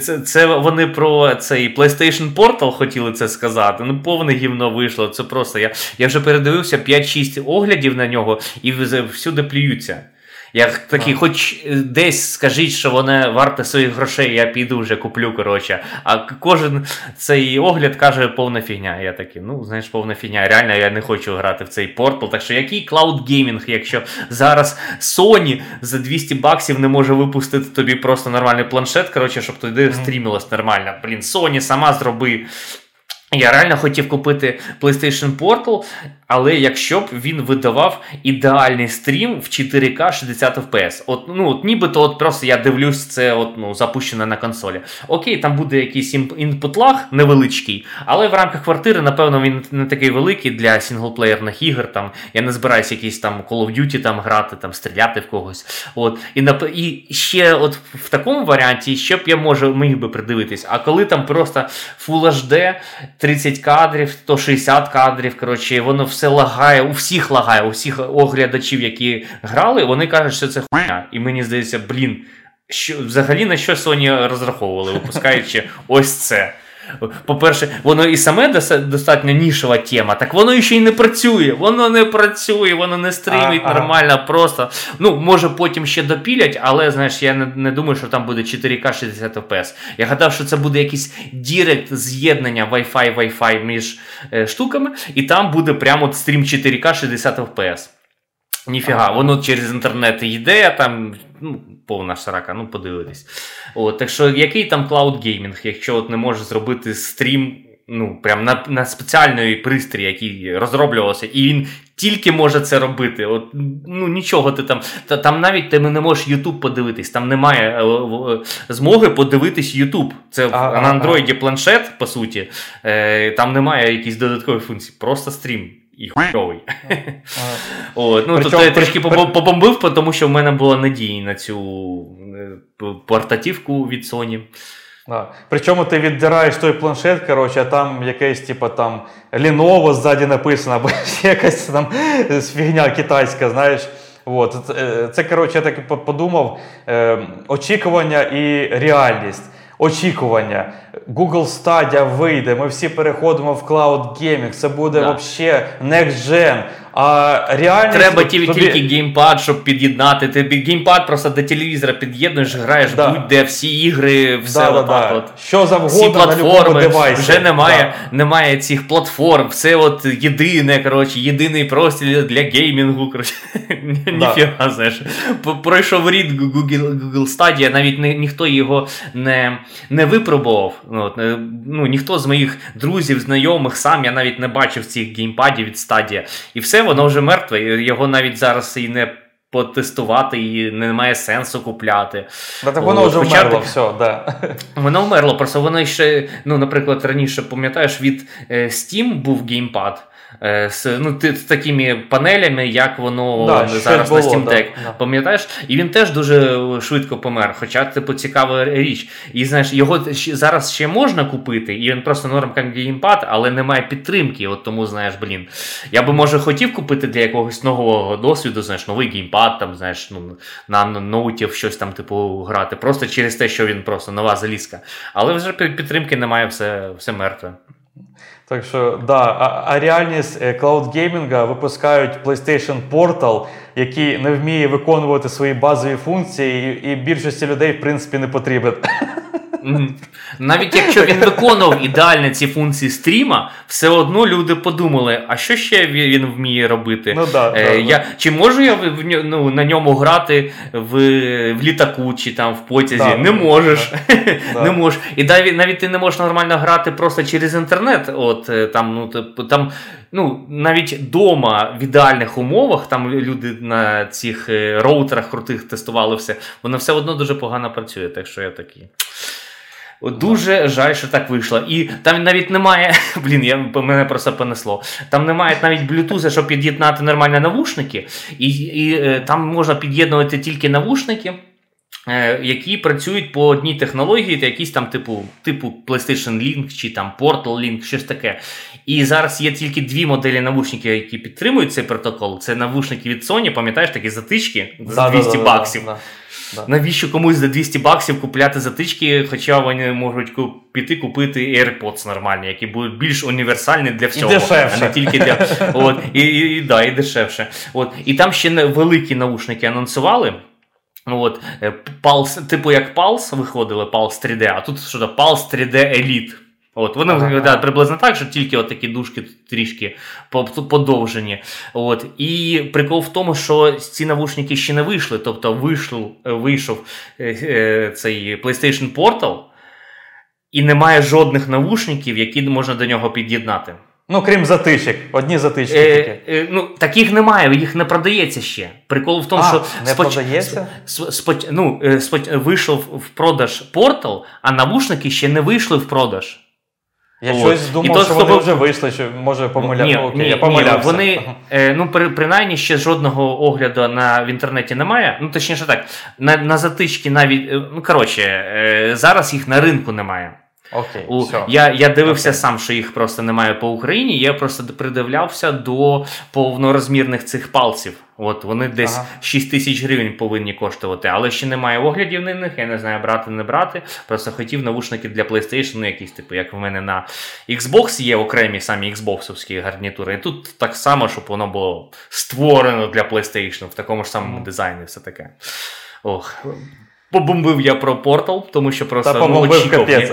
Це це вони про цей PlayStation Portal хотіли це сказати. Ну, повне гівно вийшло. Це просто я я вже передивився 5-6 оглядів на нього і всюди плюються. Я такий, а. хоч десь скажіть, що вони варте своїх грошей, я піду вже куплю. коротше. А кожен цей огляд каже, повна фігня. Я такий, ну, знаєш, повна фігня. Реально, я не хочу грати в цей портал. Так що який cloud gaming, якщо зараз Sony за 200 баксів не може випустити тобі просто нормальний планшет, коротше, щоб туди стрімилось нормально. Блін, Sony сама зроби. Я реально хотів купити PlayStation Portal, але якщо б він видавав ідеальний стрім в 4К 60 FPS. От, ну, от Нібито от просто я дивлюсь, це от, ну, запущено на консолі. Окей, там буде якийсь input lag невеличкий, але в рамках квартири, напевно, він не такий великий для сінглплеєрних ігор. Там, Я не збираюся якийсь там Call of Duty там грати, там, стріляти в когось. От, І і ще от в такому варіанті, ще б я може, міг би придивитись. А коли там просто Full HD, 30 кадрів, то 60 кадрів, коротше, воно все лагає, у всіх лагає, у всіх оглядачів, які грали, вони кажуть, що це хуйня. І мені здається, блін, що взагалі на що Sony розраховували, випускаючи ось це. По-перше, воно і саме достатньо нішова тема, так воно ще й не працює. Воно не працює, воно не стрімить ага. нормально. Просто. Ну, може потім ще допілять, але знаєш, я не, не думаю, що там буде 4К 60 FPS. Я гадав, що це буде якийсь дірект з'єднання Wi-Fi Wi-Fi між е, штуками, і там буде прямо стрім 4К 60 FPS. Ніфіга, воно через інтернет йде, там ну, повна шарага, ну подивитись. От, Так що який там cloud gaming, якщо от не можеш зробити стрім ну, прям на на спеціальний пристрій, який розроблювався, і він тільки може це робити. От, ну Нічого ти там. Та, там навіть ти не можеш YouTube подивитись, там немає е, е, змоги подивитись YouTube. Це а, на Android планшет, по суті, е, там немає якісь додаткові функції, просто стрім. І хуйовий. От, ну, Причому, я трішки побомбив, тому що в мене була надія на цю портативку від Sony. Да. Причому ти віддираєш той планшет, коротше, а там якесь, типу, там Lenovo ззаді написано, або якась там фігня китайська, знаєш. От. Це, це коротше, я так подумав: е, очікування і реальність. Очікування. Google Stadia вийде, ми всі переходимо в Cloud Gaming, це буде да. взагалі next gen. А реальність... Треба тобі... тільки геймпад, щоб під'єднати. Ти геймпад просто до телевізора під'єднуєш, граєш да. будь-де всі ігри, все да, отак. Да, от. Що завгодно всі платформи, на. Вже немає немає цих платформ, все от єдине, коротше, єдиний простір для геймінгу. коротше. Ніфіга, знаєш. Пройшов рід Google, Google Stadia, навіть ні, ніхто його не не випробував. Ну, ну, Ніхто з моїх друзів, знайомих, сам я навіть не бачив цих геймпадів від Stadia. І все воно вже мертве. Його навіть зараз і не потестувати, і немає сенсу купляти. Да, так воно О, вже Хоча вмерло, все, да. Воно вмерло, просто воно ще, ну, наприклад, раніше пам'ятаєш, від е, Steam був геймпад. Е, з ну, з такими панелями, як воно да, зараз було, на Steam Deck. Да, Пам'ятаєш? І він теж дуже швидко помер. Хоча типу цікава річ. І знаєш, його зараз ще можна купити, і він просто норм як геймпад, але немає підтримки. От тому, знаєш, блін. Я би може хотів купити для якогось нового досвіду, знаєш, новий геймпад, там, знаєш, ну, на ноуті щось там, типу, грати. Просто через те, що він просто нова залізка. Але вже підтримки немає, все, все мертве. Так що, да, а, а реальність клаудгеймінга випускають PlayStation Portal, який не вміє виконувати свої базові функції, і, і більшості людей, в принципі, не потрібен. Навіть якщо він виконував ідеально ці функції стріма, все одно люди подумали, а що ще він вміє робити? Ну, да, е, да, я, Чи можу я в, ну, на ньому грати в в літаку чи там в потязі? Да, не можеш. не можеш. І навіть, навіть ти не можеш нормально грати просто через інтернет. От е, там, ну, там, ну, Навіть вдома в ідеальних умовах, там люди на цих е, роутерах крутих тестували все, воно все одно дуже погано працює. Так що я такий. Дуже жаль, що так вийшло. І там навіть немає. Блін, я мене просто понесло. Там немає навіть блютуза, щоб під'єднати нормальні навушники, і, і е, там можна під'єднувати тільки навушники. Е, які працюють по одній технології, якісь там типу типу PlayStation Link чи там Portal Link, щось таке. І зараз є тільки дві моделі навушників, які підтримують цей протокол. Це навушники від Sony, пам'ятаєш такі затички за 200 баксів. Да. Навіщо комусь за 200 баксів купляти затички, хоча вони можуть піти купити AirPods нормальні, які будуть більш універсальні для всього, і дешевше. а не тільки для От, і, і, і, да, і дешевше. От. І там ще великі наушники анонсували. От, Pulse, е, Типу як Pulse виходили, Pulse 3D, а тут що Pulse 3D Elite. От, Вони ага. виглядають приблизно так, що тільки от такі дужки трішки подовжені. От. І прикол в тому, що ці навушники ще не вийшли. Тобто вийшов вийшов е, е, цей PlayStation Portal, і немає жодних навушників, які можна до нього під'єднати. Ну, крім затичок, одні затички. Е, такі. Е, ну, Таких немає, їх не продається ще. Прикол в тому, а, що не споч... продається? Споч... Ну, е, споч... вийшов в продаж портал, а навушники ще не вийшли в продаж. Я От. щось думав, що вони вже вийшли, що може помиляти. Ні, Окей, ні, я помилявся. Ні, вони, е, ну, при, принаймні, ще жодного огляду на, в інтернеті немає. Ну, точніше так, на на затички навіть. Е, ну, коротше, е, зараз їх на ринку немає. Окей, У, все. Я я дивився Окей. сам, що їх просто немає по Україні. Я просто придивлявся до повнорозмірних цих палців. От Вони десь ага. 6 тисяч гривень повинні коштувати, але ще немає оглядів на них. Я не знаю, брати не брати. Просто хотів навушники для PlayStation, ну якісь, типу, як в мене на Xbox є окремі самі Xbox гарнітури. І тут так само, щоб воно було створено для PlayStation в такому ж самому дизайні, все таке. Ох. Побомбив я про портал, тому що просто Та ну, очікував. Е,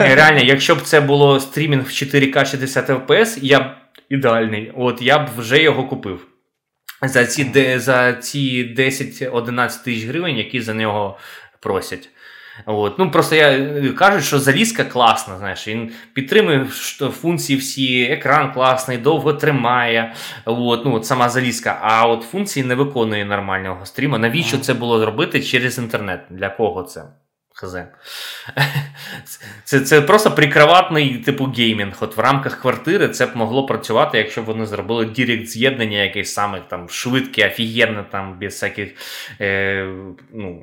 е, реально, якщо б це було стрімінг в 4К 60 FPS, я б ідеальний. От я б вже його купив. За ці за ці 10-11 тисяч гривень, які за нього просять. От. Ну, Просто я е, кажуть, що залізка класна, знаєш, він підтримує функції всі, екран класний, довго тримає. От, ну, от Сама залізка, а от функції не виконує нормального стріму. Навіщо це було зробити через інтернет? Для кого це? Хз. Це це просто прикроватний типу геймінг. От в рамках квартири це б могло працювати, якщо б вони зробили direct з'єднання, якесь саме там швидке, офігенне, там, без всяких. Е, ну,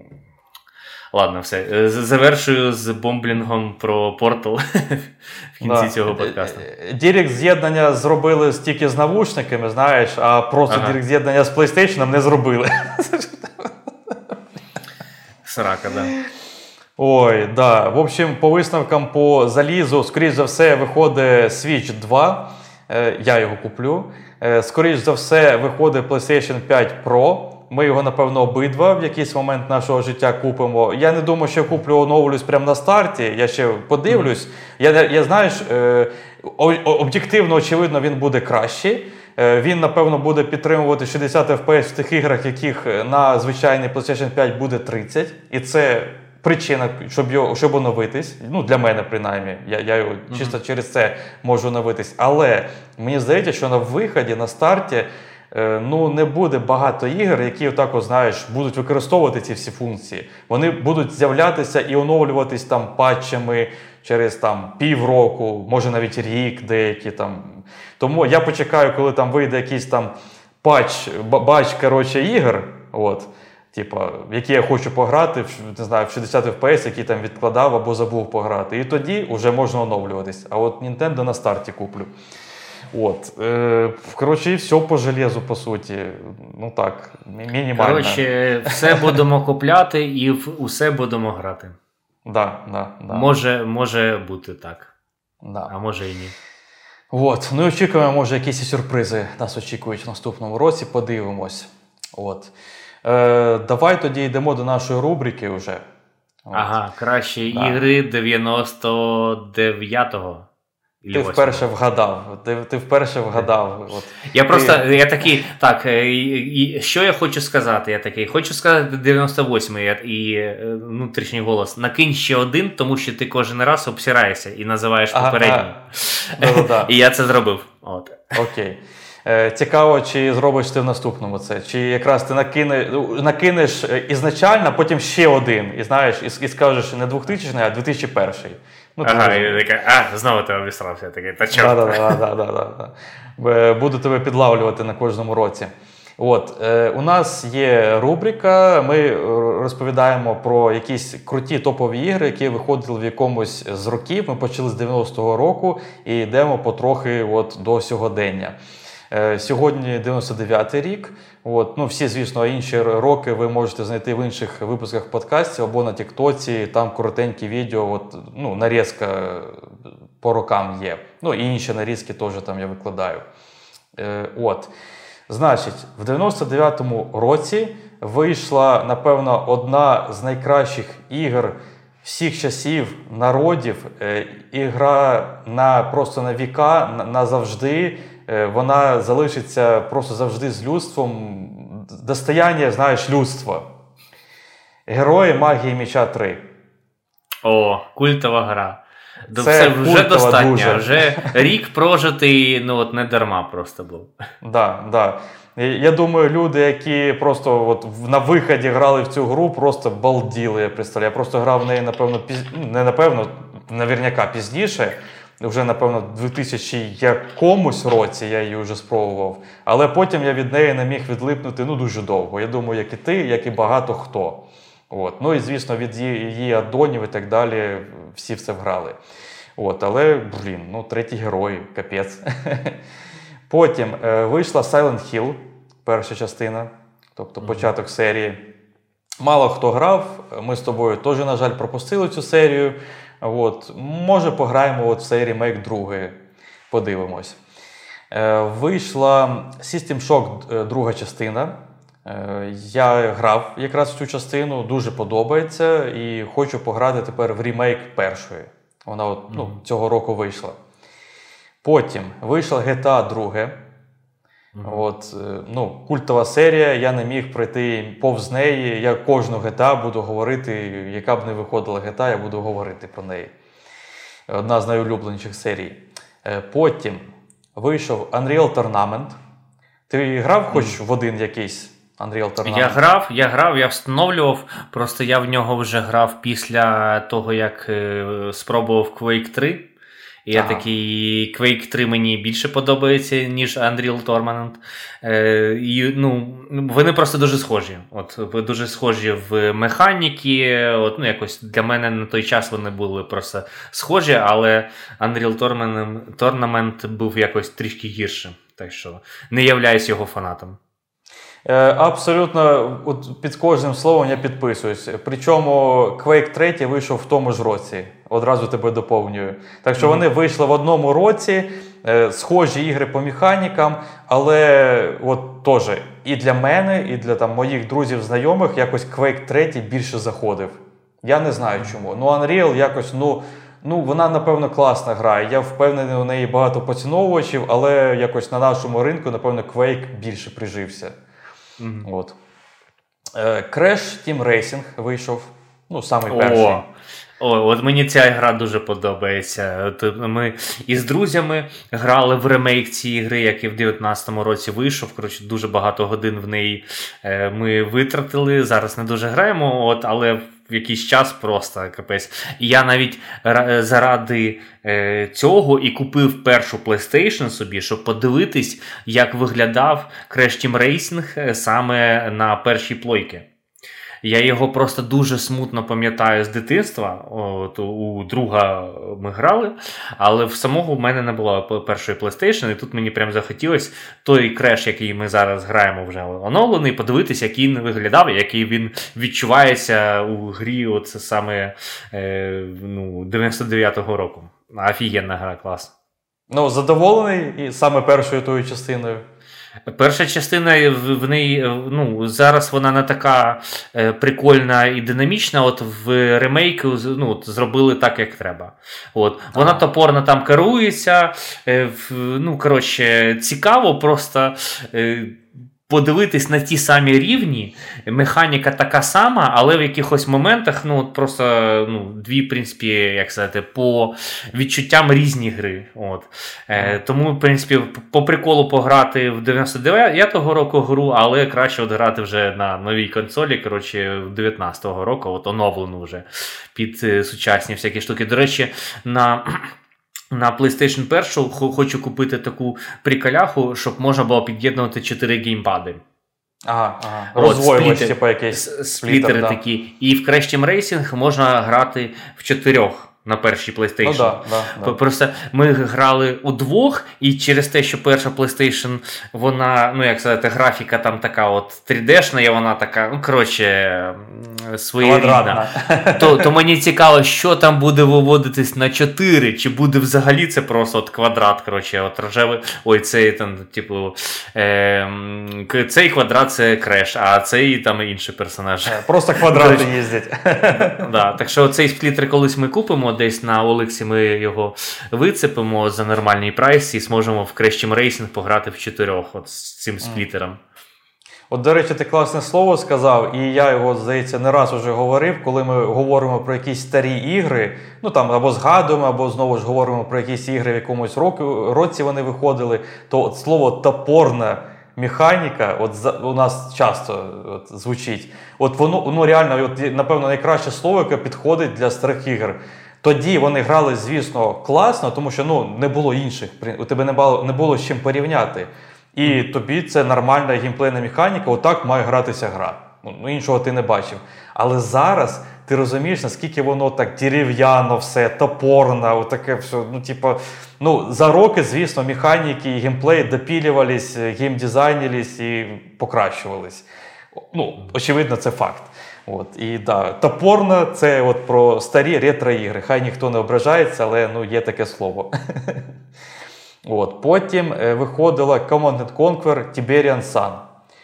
Ладно, все. Е, завершую з бомблінгом про портал в кінці да. цього подкасту. Е, direct з'єднання зробили стільки з навушниками, знаєш, а просто ага. direct з'єднання з PlayStation не зробили. Срака, да. Ой, да. В общем, по висновкам по залізу, скоріш за все, виходить Switch 2. Е, я його куплю. Скоріш за все, виходить PlayStation 5 Pro. Ми його, напевно, обидва в якийсь момент нашого життя купимо. Я не думаю, що куплю оновлюсь прямо на старті. Я ще подивлюсь. Я я знаєш, е, об'єктивно, очевидно, він буде кращий. Е, він, напевно, буде підтримувати 60 FPS в тих іграх, яких на звичайний PlayStation 5 буде 30. І це причина, щоб його щоб оновитись. Ну, для мене, принаймні. Я я його чисто через це можу оновитись. Але мені здається, що на виході, на старті. Е, ну не буде багато ігор, які отак, знаєш, будуть використовувати ці всі функції. Вони будуть з'являтися і оновлюватись там патчами через там півроку, може навіть рік, деякі там. Тому я почекаю, коли там вийде якийсь там патч, бач коротше, ігор. от, Типа, в які я хочу пограти, не знаю, в 60 FPS, які там відкладав або забув пограти. І тоді вже можна оновлюватись. А от Nintendo на старті куплю. От. Е, Коротше, і все по железу, по суті. Ну так, мінімально. Коротше, все будемо купляти і в усе будемо грати. Да, да, да. Може може бути так. Да. А може і ні. От. Ну і очікуємо, може, якісь сюрпризи нас очікують в наступному році. Подивимось. От. Е, Давай тоді йдемо до нашої рубрики вже. От. Ага, кращі да. ігри 99-го. Ти вперше вгадав. Ти ти вперше вгадав. От. Я ти... просто я такий, так, е, і, що я хочу сказати? Я такий, хочу сказати 98-й і е, внутрішній голос. Накинь ще один, тому що ти кожен раз обсираєшся і називаєш попередній. Ага. І я це зробив. От. Окей. Е, цікаво, чи зробиш ти в наступному це, чи якраз ти накинеш, накинеш ізначально, потім ще один, і знаєш, і, і скажеш не 2000, а 2001. Ну, ага, і така, а, знову ти обісрався. такий, та чорт. Да, да, да, да, да, да. Буду тебе підлавлювати на кожному році. От, е, У нас є рубрика, ми розповідаємо про якісь круті топові ігри, які виходили в якомусь з років. Ми почали з 90-го року і йдемо потрохи от, до сьогодення. Е, сьогодні 99-й рік. От, ну Всі, звісно, інші роки ви можете знайти в інших випусках подкастів або на Тіктоці. Там коротенькі відео, от, ну, нарізка по рокам є. Ну і інші нарізки теж там я викладаю. Е, от. Значить, в 99-му році вийшла, напевно, одна з найкращих ігор всіх часів, народів. Е, ігра на просто на віка, назавжди. Е, вона залишиться просто завжди з людством. Достояння, знаєш, людства. Герої магії міча 3. О, культова гра. Це, Це вже достатньо. Дуже. Вже рік прожитий, ну от не дарма просто був. Да, да. Я думаю, люди, які просто от на виході грали в цю гру, просто балділи. Я представляю. Я просто грав в неї, напевно, піз... Ну, не напевно, наверняка пізніше вже, напевно, в 2000 якомусь році я її вже спробував. Але потім я від неї не міг відлипнути ну, дуже довго. Я думаю, як і ти, як і багато хто. От. Ну і звісно, від її аддонів і так далі всі все вграли. От, Але, блін, ну, третій герой, капець. Потім е, вийшла Silent Hill, перша частина, тобто початок серії. Мало хто грав, ми з тобою теж, на жаль, пропустили цю серію. От, Може, пограємо от в цей ремейк другий, подивимось. Е, Вийшла System Shock е, друга частина. Е, Я грав якраз в цю частину, дуже подобається і хочу пограти тепер в ремейк першої. Вона от, ну, цього року вийшла. Потім вийшла GTA 2. Mm-hmm. От, е, ну, Культова серія, я не міг пройти повз неї. Я кожну GTA буду говорити, яка б не виходила GTA, я буду говорити про неї. Одна з найулюбленіших серій. Е, потім вийшов Unreal Tournament. Ти грав хоч mm-hmm. в один якийсь Unreal Tournament? Я грав, я грав, я встановлював. Просто я в нього вже грав після того, як е, спробував Quake 3. І я такий Quake 3 мені більше подобається, ніж Unreal Tournament. Е, і, ну, Вони просто дуже схожі. От, Дуже схожі в механіки. От, ну, якось Для мене на той час вони були просто схожі, але Unreal Tournament, Tournament був якось трішки гіршим. Так що не являюсь його фанатом. Е, абсолютно от під кожним словом я підписуюсь. Причому Quake 3 вийшов в тому ж році. Одразу тебе доповнюю. Так що вони вийшли в одному році, е, схожі ігри по механікам, але от теж і для мене, і для там, моїх друзів, знайомих якось Quake 3 більше заходив. Я не знаю чому. Ну, Unreal якось, ну. Ну, вона, напевно, класна гра. Я впевнений, у неї багато поціновувачів, але якось на нашому ринку, напевно, Quake більше прижився. Mm-hmm. От. Е, Crash Team Racing вийшов. Ну, самий перший. О, о, от мені ця гра дуже подобається. От Ми із друзями грали в ремейк цієї гри, який в 2019 році вийшов. Коротше, дуже багато годин в неї е, ми витратили. Зараз не дуже граємо, от, але в якийсь час просто капець. І я навіть заради е, цього і купив першу PlayStation собі, щоб подивитись, як виглядав Crash Team Racing е, саме на першій плойки. Я його просто дуже смутно пам'ятаю з дитинства. От, У друга ми грали, але в самого в мене не було першої PlayStation, і тут мені прям захотілося той креш, який ми зараз граємо, вже оновлений, подивитися, який він виглядав, який він відчувається у грі. Оце саме е, ну, 99-го року. Офігенна гра, клас. Ну, задоволений і саме першою тою частиною. Перша частина в неї ну, зараз вона не така е, прикольна і динамічна. От в ремейку ну, зробили так, як треба. От. Вона ага. топорно там керується. Е, ну, коротше, цікаво, просто е, подивитись на ті самі рівні, механіка така сама, але в якихось моментах ну, просто ну, дві, в принципі, як сказати, по відчуттям різні гри. От. Е, Тому, в принципі, по приколу пограти в 99-го року гру, але краще от грати вже на новій консолі, коротше, 19-го року, от оновлену вже під е, сучасні всякі штуки. До речі, на. На PlayStation 1 хочу купити таку приколяху, щоб можна було під'єднувати 4 геймпади. Ага, ага. Розвоювач, типу якийсь сплітери да. такі. І в Crash Team Racing можна грати в чотирьох на першій PlayStation. Ну, да, да, Просто ми грали удвох, і через те, що перша PlayStation, вона, ну як сказати, графіка там така от 3D-шна, і вона така, ну коротше, своєрідна. То то мені цікаво, що там буде виводитись на 4, чи буде взагалі це просто от квадрат. коротше, от рожевий, Ой, цей там, типу, е, цей квадрат це креш, а цей там інший персонаж. Е, просто квадрати їздять. Да, Так що цей сплітер колись ми купимо десь на Олексі ми його вицепимо за нормальний прайс і зможемо в Team Racing пограти в чотирьох от з цим сплітером. От, до речі, ти класне слово сказав, і я його, здається, не раз уже говорив, коли ми говоримо про якісь старі ігри, ну там або згадуємо, або знову ж говоримо про якісь ігри в якомусь року, році вони виходили, то от слово топорна механіка, от у нас часто от, звучить. От воно ну, реально, от, напевно, найкраще слово, яке підходить для старих ігор. Тоді вони грали, звісно, класно, тому що ну, не було інших, у тебе не було не було з чим порівняти. І тобі це нормальна геймплейна механіка, отак має гратися гра. Ну, ну, Іншого ти не бачив. Але зараз ти розумієш, наскільки воно так дерев'яно, все, топорно, отаке все. Ну, типу, ну, За роки, звісно, механіки і геймплей допілювались, геймдизайнились і покращувались. Ну, Очевидно, це факт. От, І да, топорно це от про старі ретро-ігри. Хай ніхто не ображається, але ну, є таке слово. От, Потім е, виходила Command Conquer Tiberian Sun.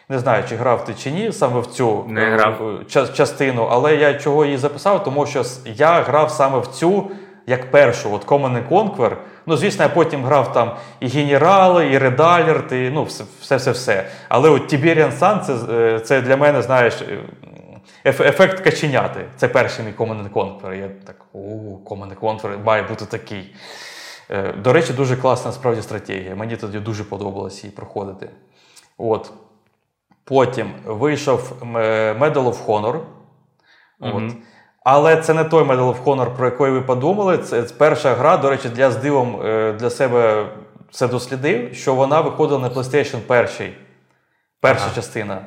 Не знаю, чи грав ти чи ні, саме в цю не грав. Е, частину, але я чого її записав, тому що я грав саме в цю як першу, от Command Conquer. Ну, звісно, я потім грав там і генерали, і редалерт, і ну, все-все-все. Але от Tiberian Sun це, е, це для мене, знаєш, ефект каченяти. Це перший мій Command Conquer. Я так, о, Command Conquer має бути такий. Е, до речі, дуже класна справді стратегія. Мені тоді дуже подобалось її проходити. От. Потім вийшов Medal of Honor. От. Mm-hmm. Але це не той Medal of Honor, про який ви подумали. Це перша гра, до речі, для здивом е, для себе це дослідив, що вона виходила на PlayStation 1. Перша ага. частина.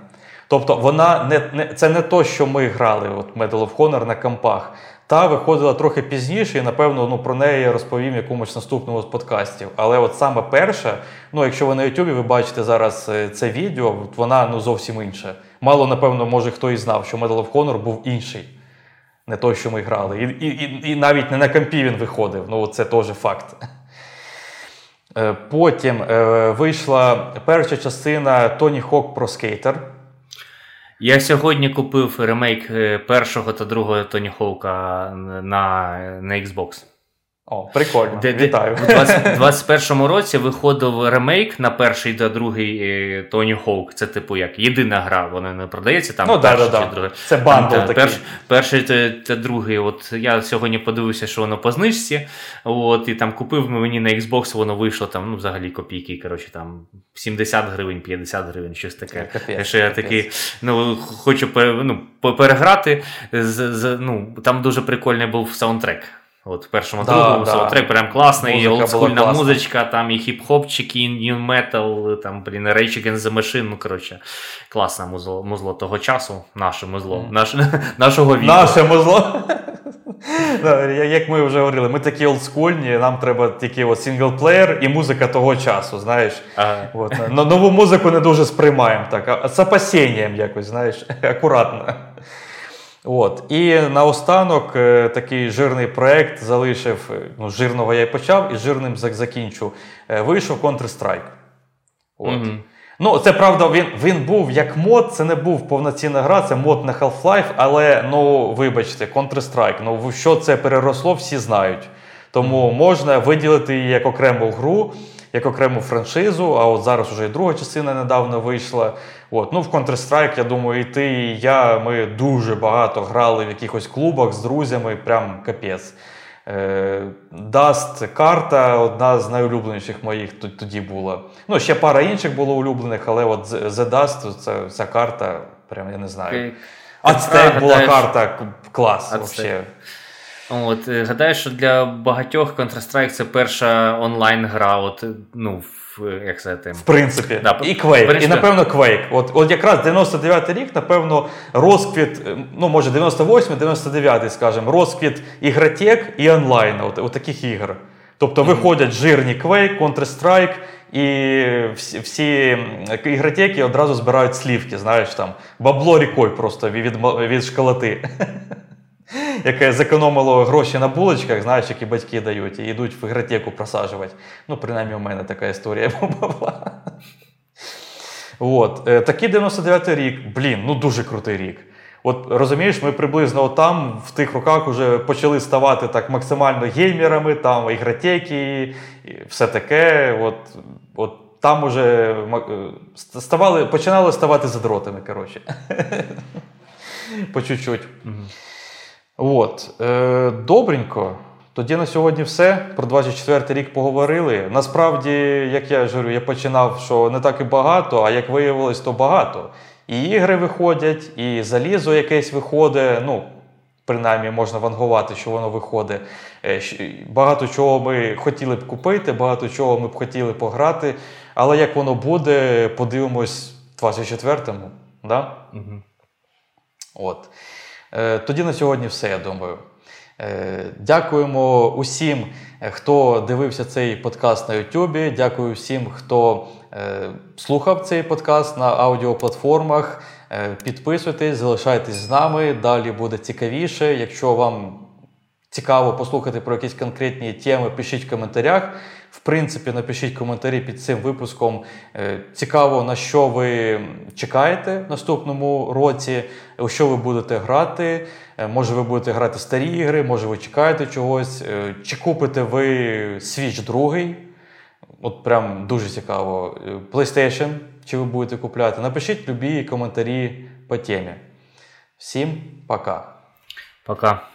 Тобто, вона не, не це не то, що ми грали, от Medal of Honor на компах. Та виходила трохи пізніше, і напевно ну, про неї я розповім якомусь наступному з подкастів. Але от саме перша, ну якщо ви на Ютубі ви бачите зараз е, це відео, вона ну зовсім інша. Мало, напевно, може хто і знав, що Medal of Honor був інший. Не той, що ми грали. І і, і, навіть не на компі він виходив. Ну, це теж факт. Е, потім е, вийшла перша частина Tony Hawk Pro Skater. Я сьогодні купив ремейк е, першого та другого Тоні Хоука на на Xbox. О, прикольно. Де, Вітаю. У 2021 році виходив ремейк на перший та другий е, Тоні Хоук. Це, типу, як єдина гра, вона не продається там. Ну, перший да, да, чи другий. Це бандл такий. Перш, перший та, та другий. От я сьогодні подивився, що воно по знижці. От, І там купив мені на Xbox, воно вийшло там, ну, взагалі копійки. Коротше, там 70 гривень, 50 гривень, щось таке. Капець, що я капець. такий, ну, хочу ну, переграти. З, з, ну, Там дуже прикольний був саундтрек. От в першому да, другому да. саундтрек прям класний, олдскульна музичка, там і хіп-хопчики, і нью метал, там, блін, Rage Against the Machine, ну, коротше, класне музло, музло того часу, наше музло, mm. наш, нашого віку. Наше музло. Як ми вже говорили, ми такі олдскульні, нам треба тільки от синглплеєр і музика того часу, знаєш. Ага. От, Нову музику не дуже сприймаємо так, а з опасінням якось, знаєш, акуратно. От. І наостанок е, такий жирний проект залишив. Е, ну, жирного я й почав, і жирним закінчу. Е, вийшов Counter-Strike. От. Mm-hmm. Ну, це правда, він він був як мод, це не був повноцінна гра, це мод на Half-Life, але ну, вибачте, Counter-Strike. Ну, що це переросло, всі знають. Тому можна виділити її як окрему гру як окрему франшизу, а от зараз вже і друга частина недавно вийшла. От. Ну, В Counter-Strike, я думаю, і ти, і я, ми дуже багато грали в якихось клубах з друзями, прям капець. Е, Даст карта одна з найулюбленіших моїх тоді була. Ну, ще пара інших було улюблених, але от The Dust, це ця карта, прям я не знаю. Ацтек була карта клас. Вообще. От, е, Гадаю, що для багатьох Counter-Strike це перша онлайн-гра. От, ну, як сказати, В принципі, да, і Quake, принципі... і напевно Quake. От от якраз 99-й рік, напевно, розквіт, е, ну може 98-й, 99-й, скажімо, розквіт ігротек і онлайн, от, от таких ігор. Тобто виходять жирні Quake, Counter-Strike, і всі всі ігротеки одразу збирають слівки, знаєш там, бабло рікою просто від від школоти. яке зекономило гроші на булочках, знаєш, які батьки дають, і йдуть в ігротеку просаджувати. Ну, принаймні, у мене така історія була. От. Е, такий 99-й рік, блін, ну дуже крутий рік. От розумієш, ми приблизно там в тих роках вже почали ставати так максимально геймерами, там ігротеки, все таке. От, от Там уже е, ставали, починали ставати задротами, коротше. По чуть-чуть. От, е, Добренько. Тоді на сьогодні все. Про 24 рік поговорили. Насправді, як я ж говорю, я починав, що не так і багато, а як виявилось, то багато. І ігри виходять, і залізо якесь виходить. Ну, принаймні, можна вангувати, що воно виходить. Е, багато чого ми хотіли б купити, багато чого ми б хотіли пограти. Але як воно буде, подивимось в 24-му. Да? Угу. От. Е, тоді на сьогодні все, я думаю. Е, дякуємо усім, е, хто дивився цей подкаст на Ютубі. Дякую всім, хто слухав цей подкаст на аудіоплатформах. Підписуйтесь, залишайтесь з нами. Далі буде цікавіше. Якщо вам цікаво послухати про якісь конкретні теми, пишіть в коментарях. В принципі, напишіть коментарі під цим випуском. Е, цікаво, на що ви чекаєте в наступному році, у що ви будете грати. Е, може, ви будете грати старі ігри, може ви чекаєте чогось. Е, чи купите ви Switch другий? От прям дуже цікаво. PlayStation, чи ви будете купляти? Напишіть любі коментарі по темі. Всім пока. Пока.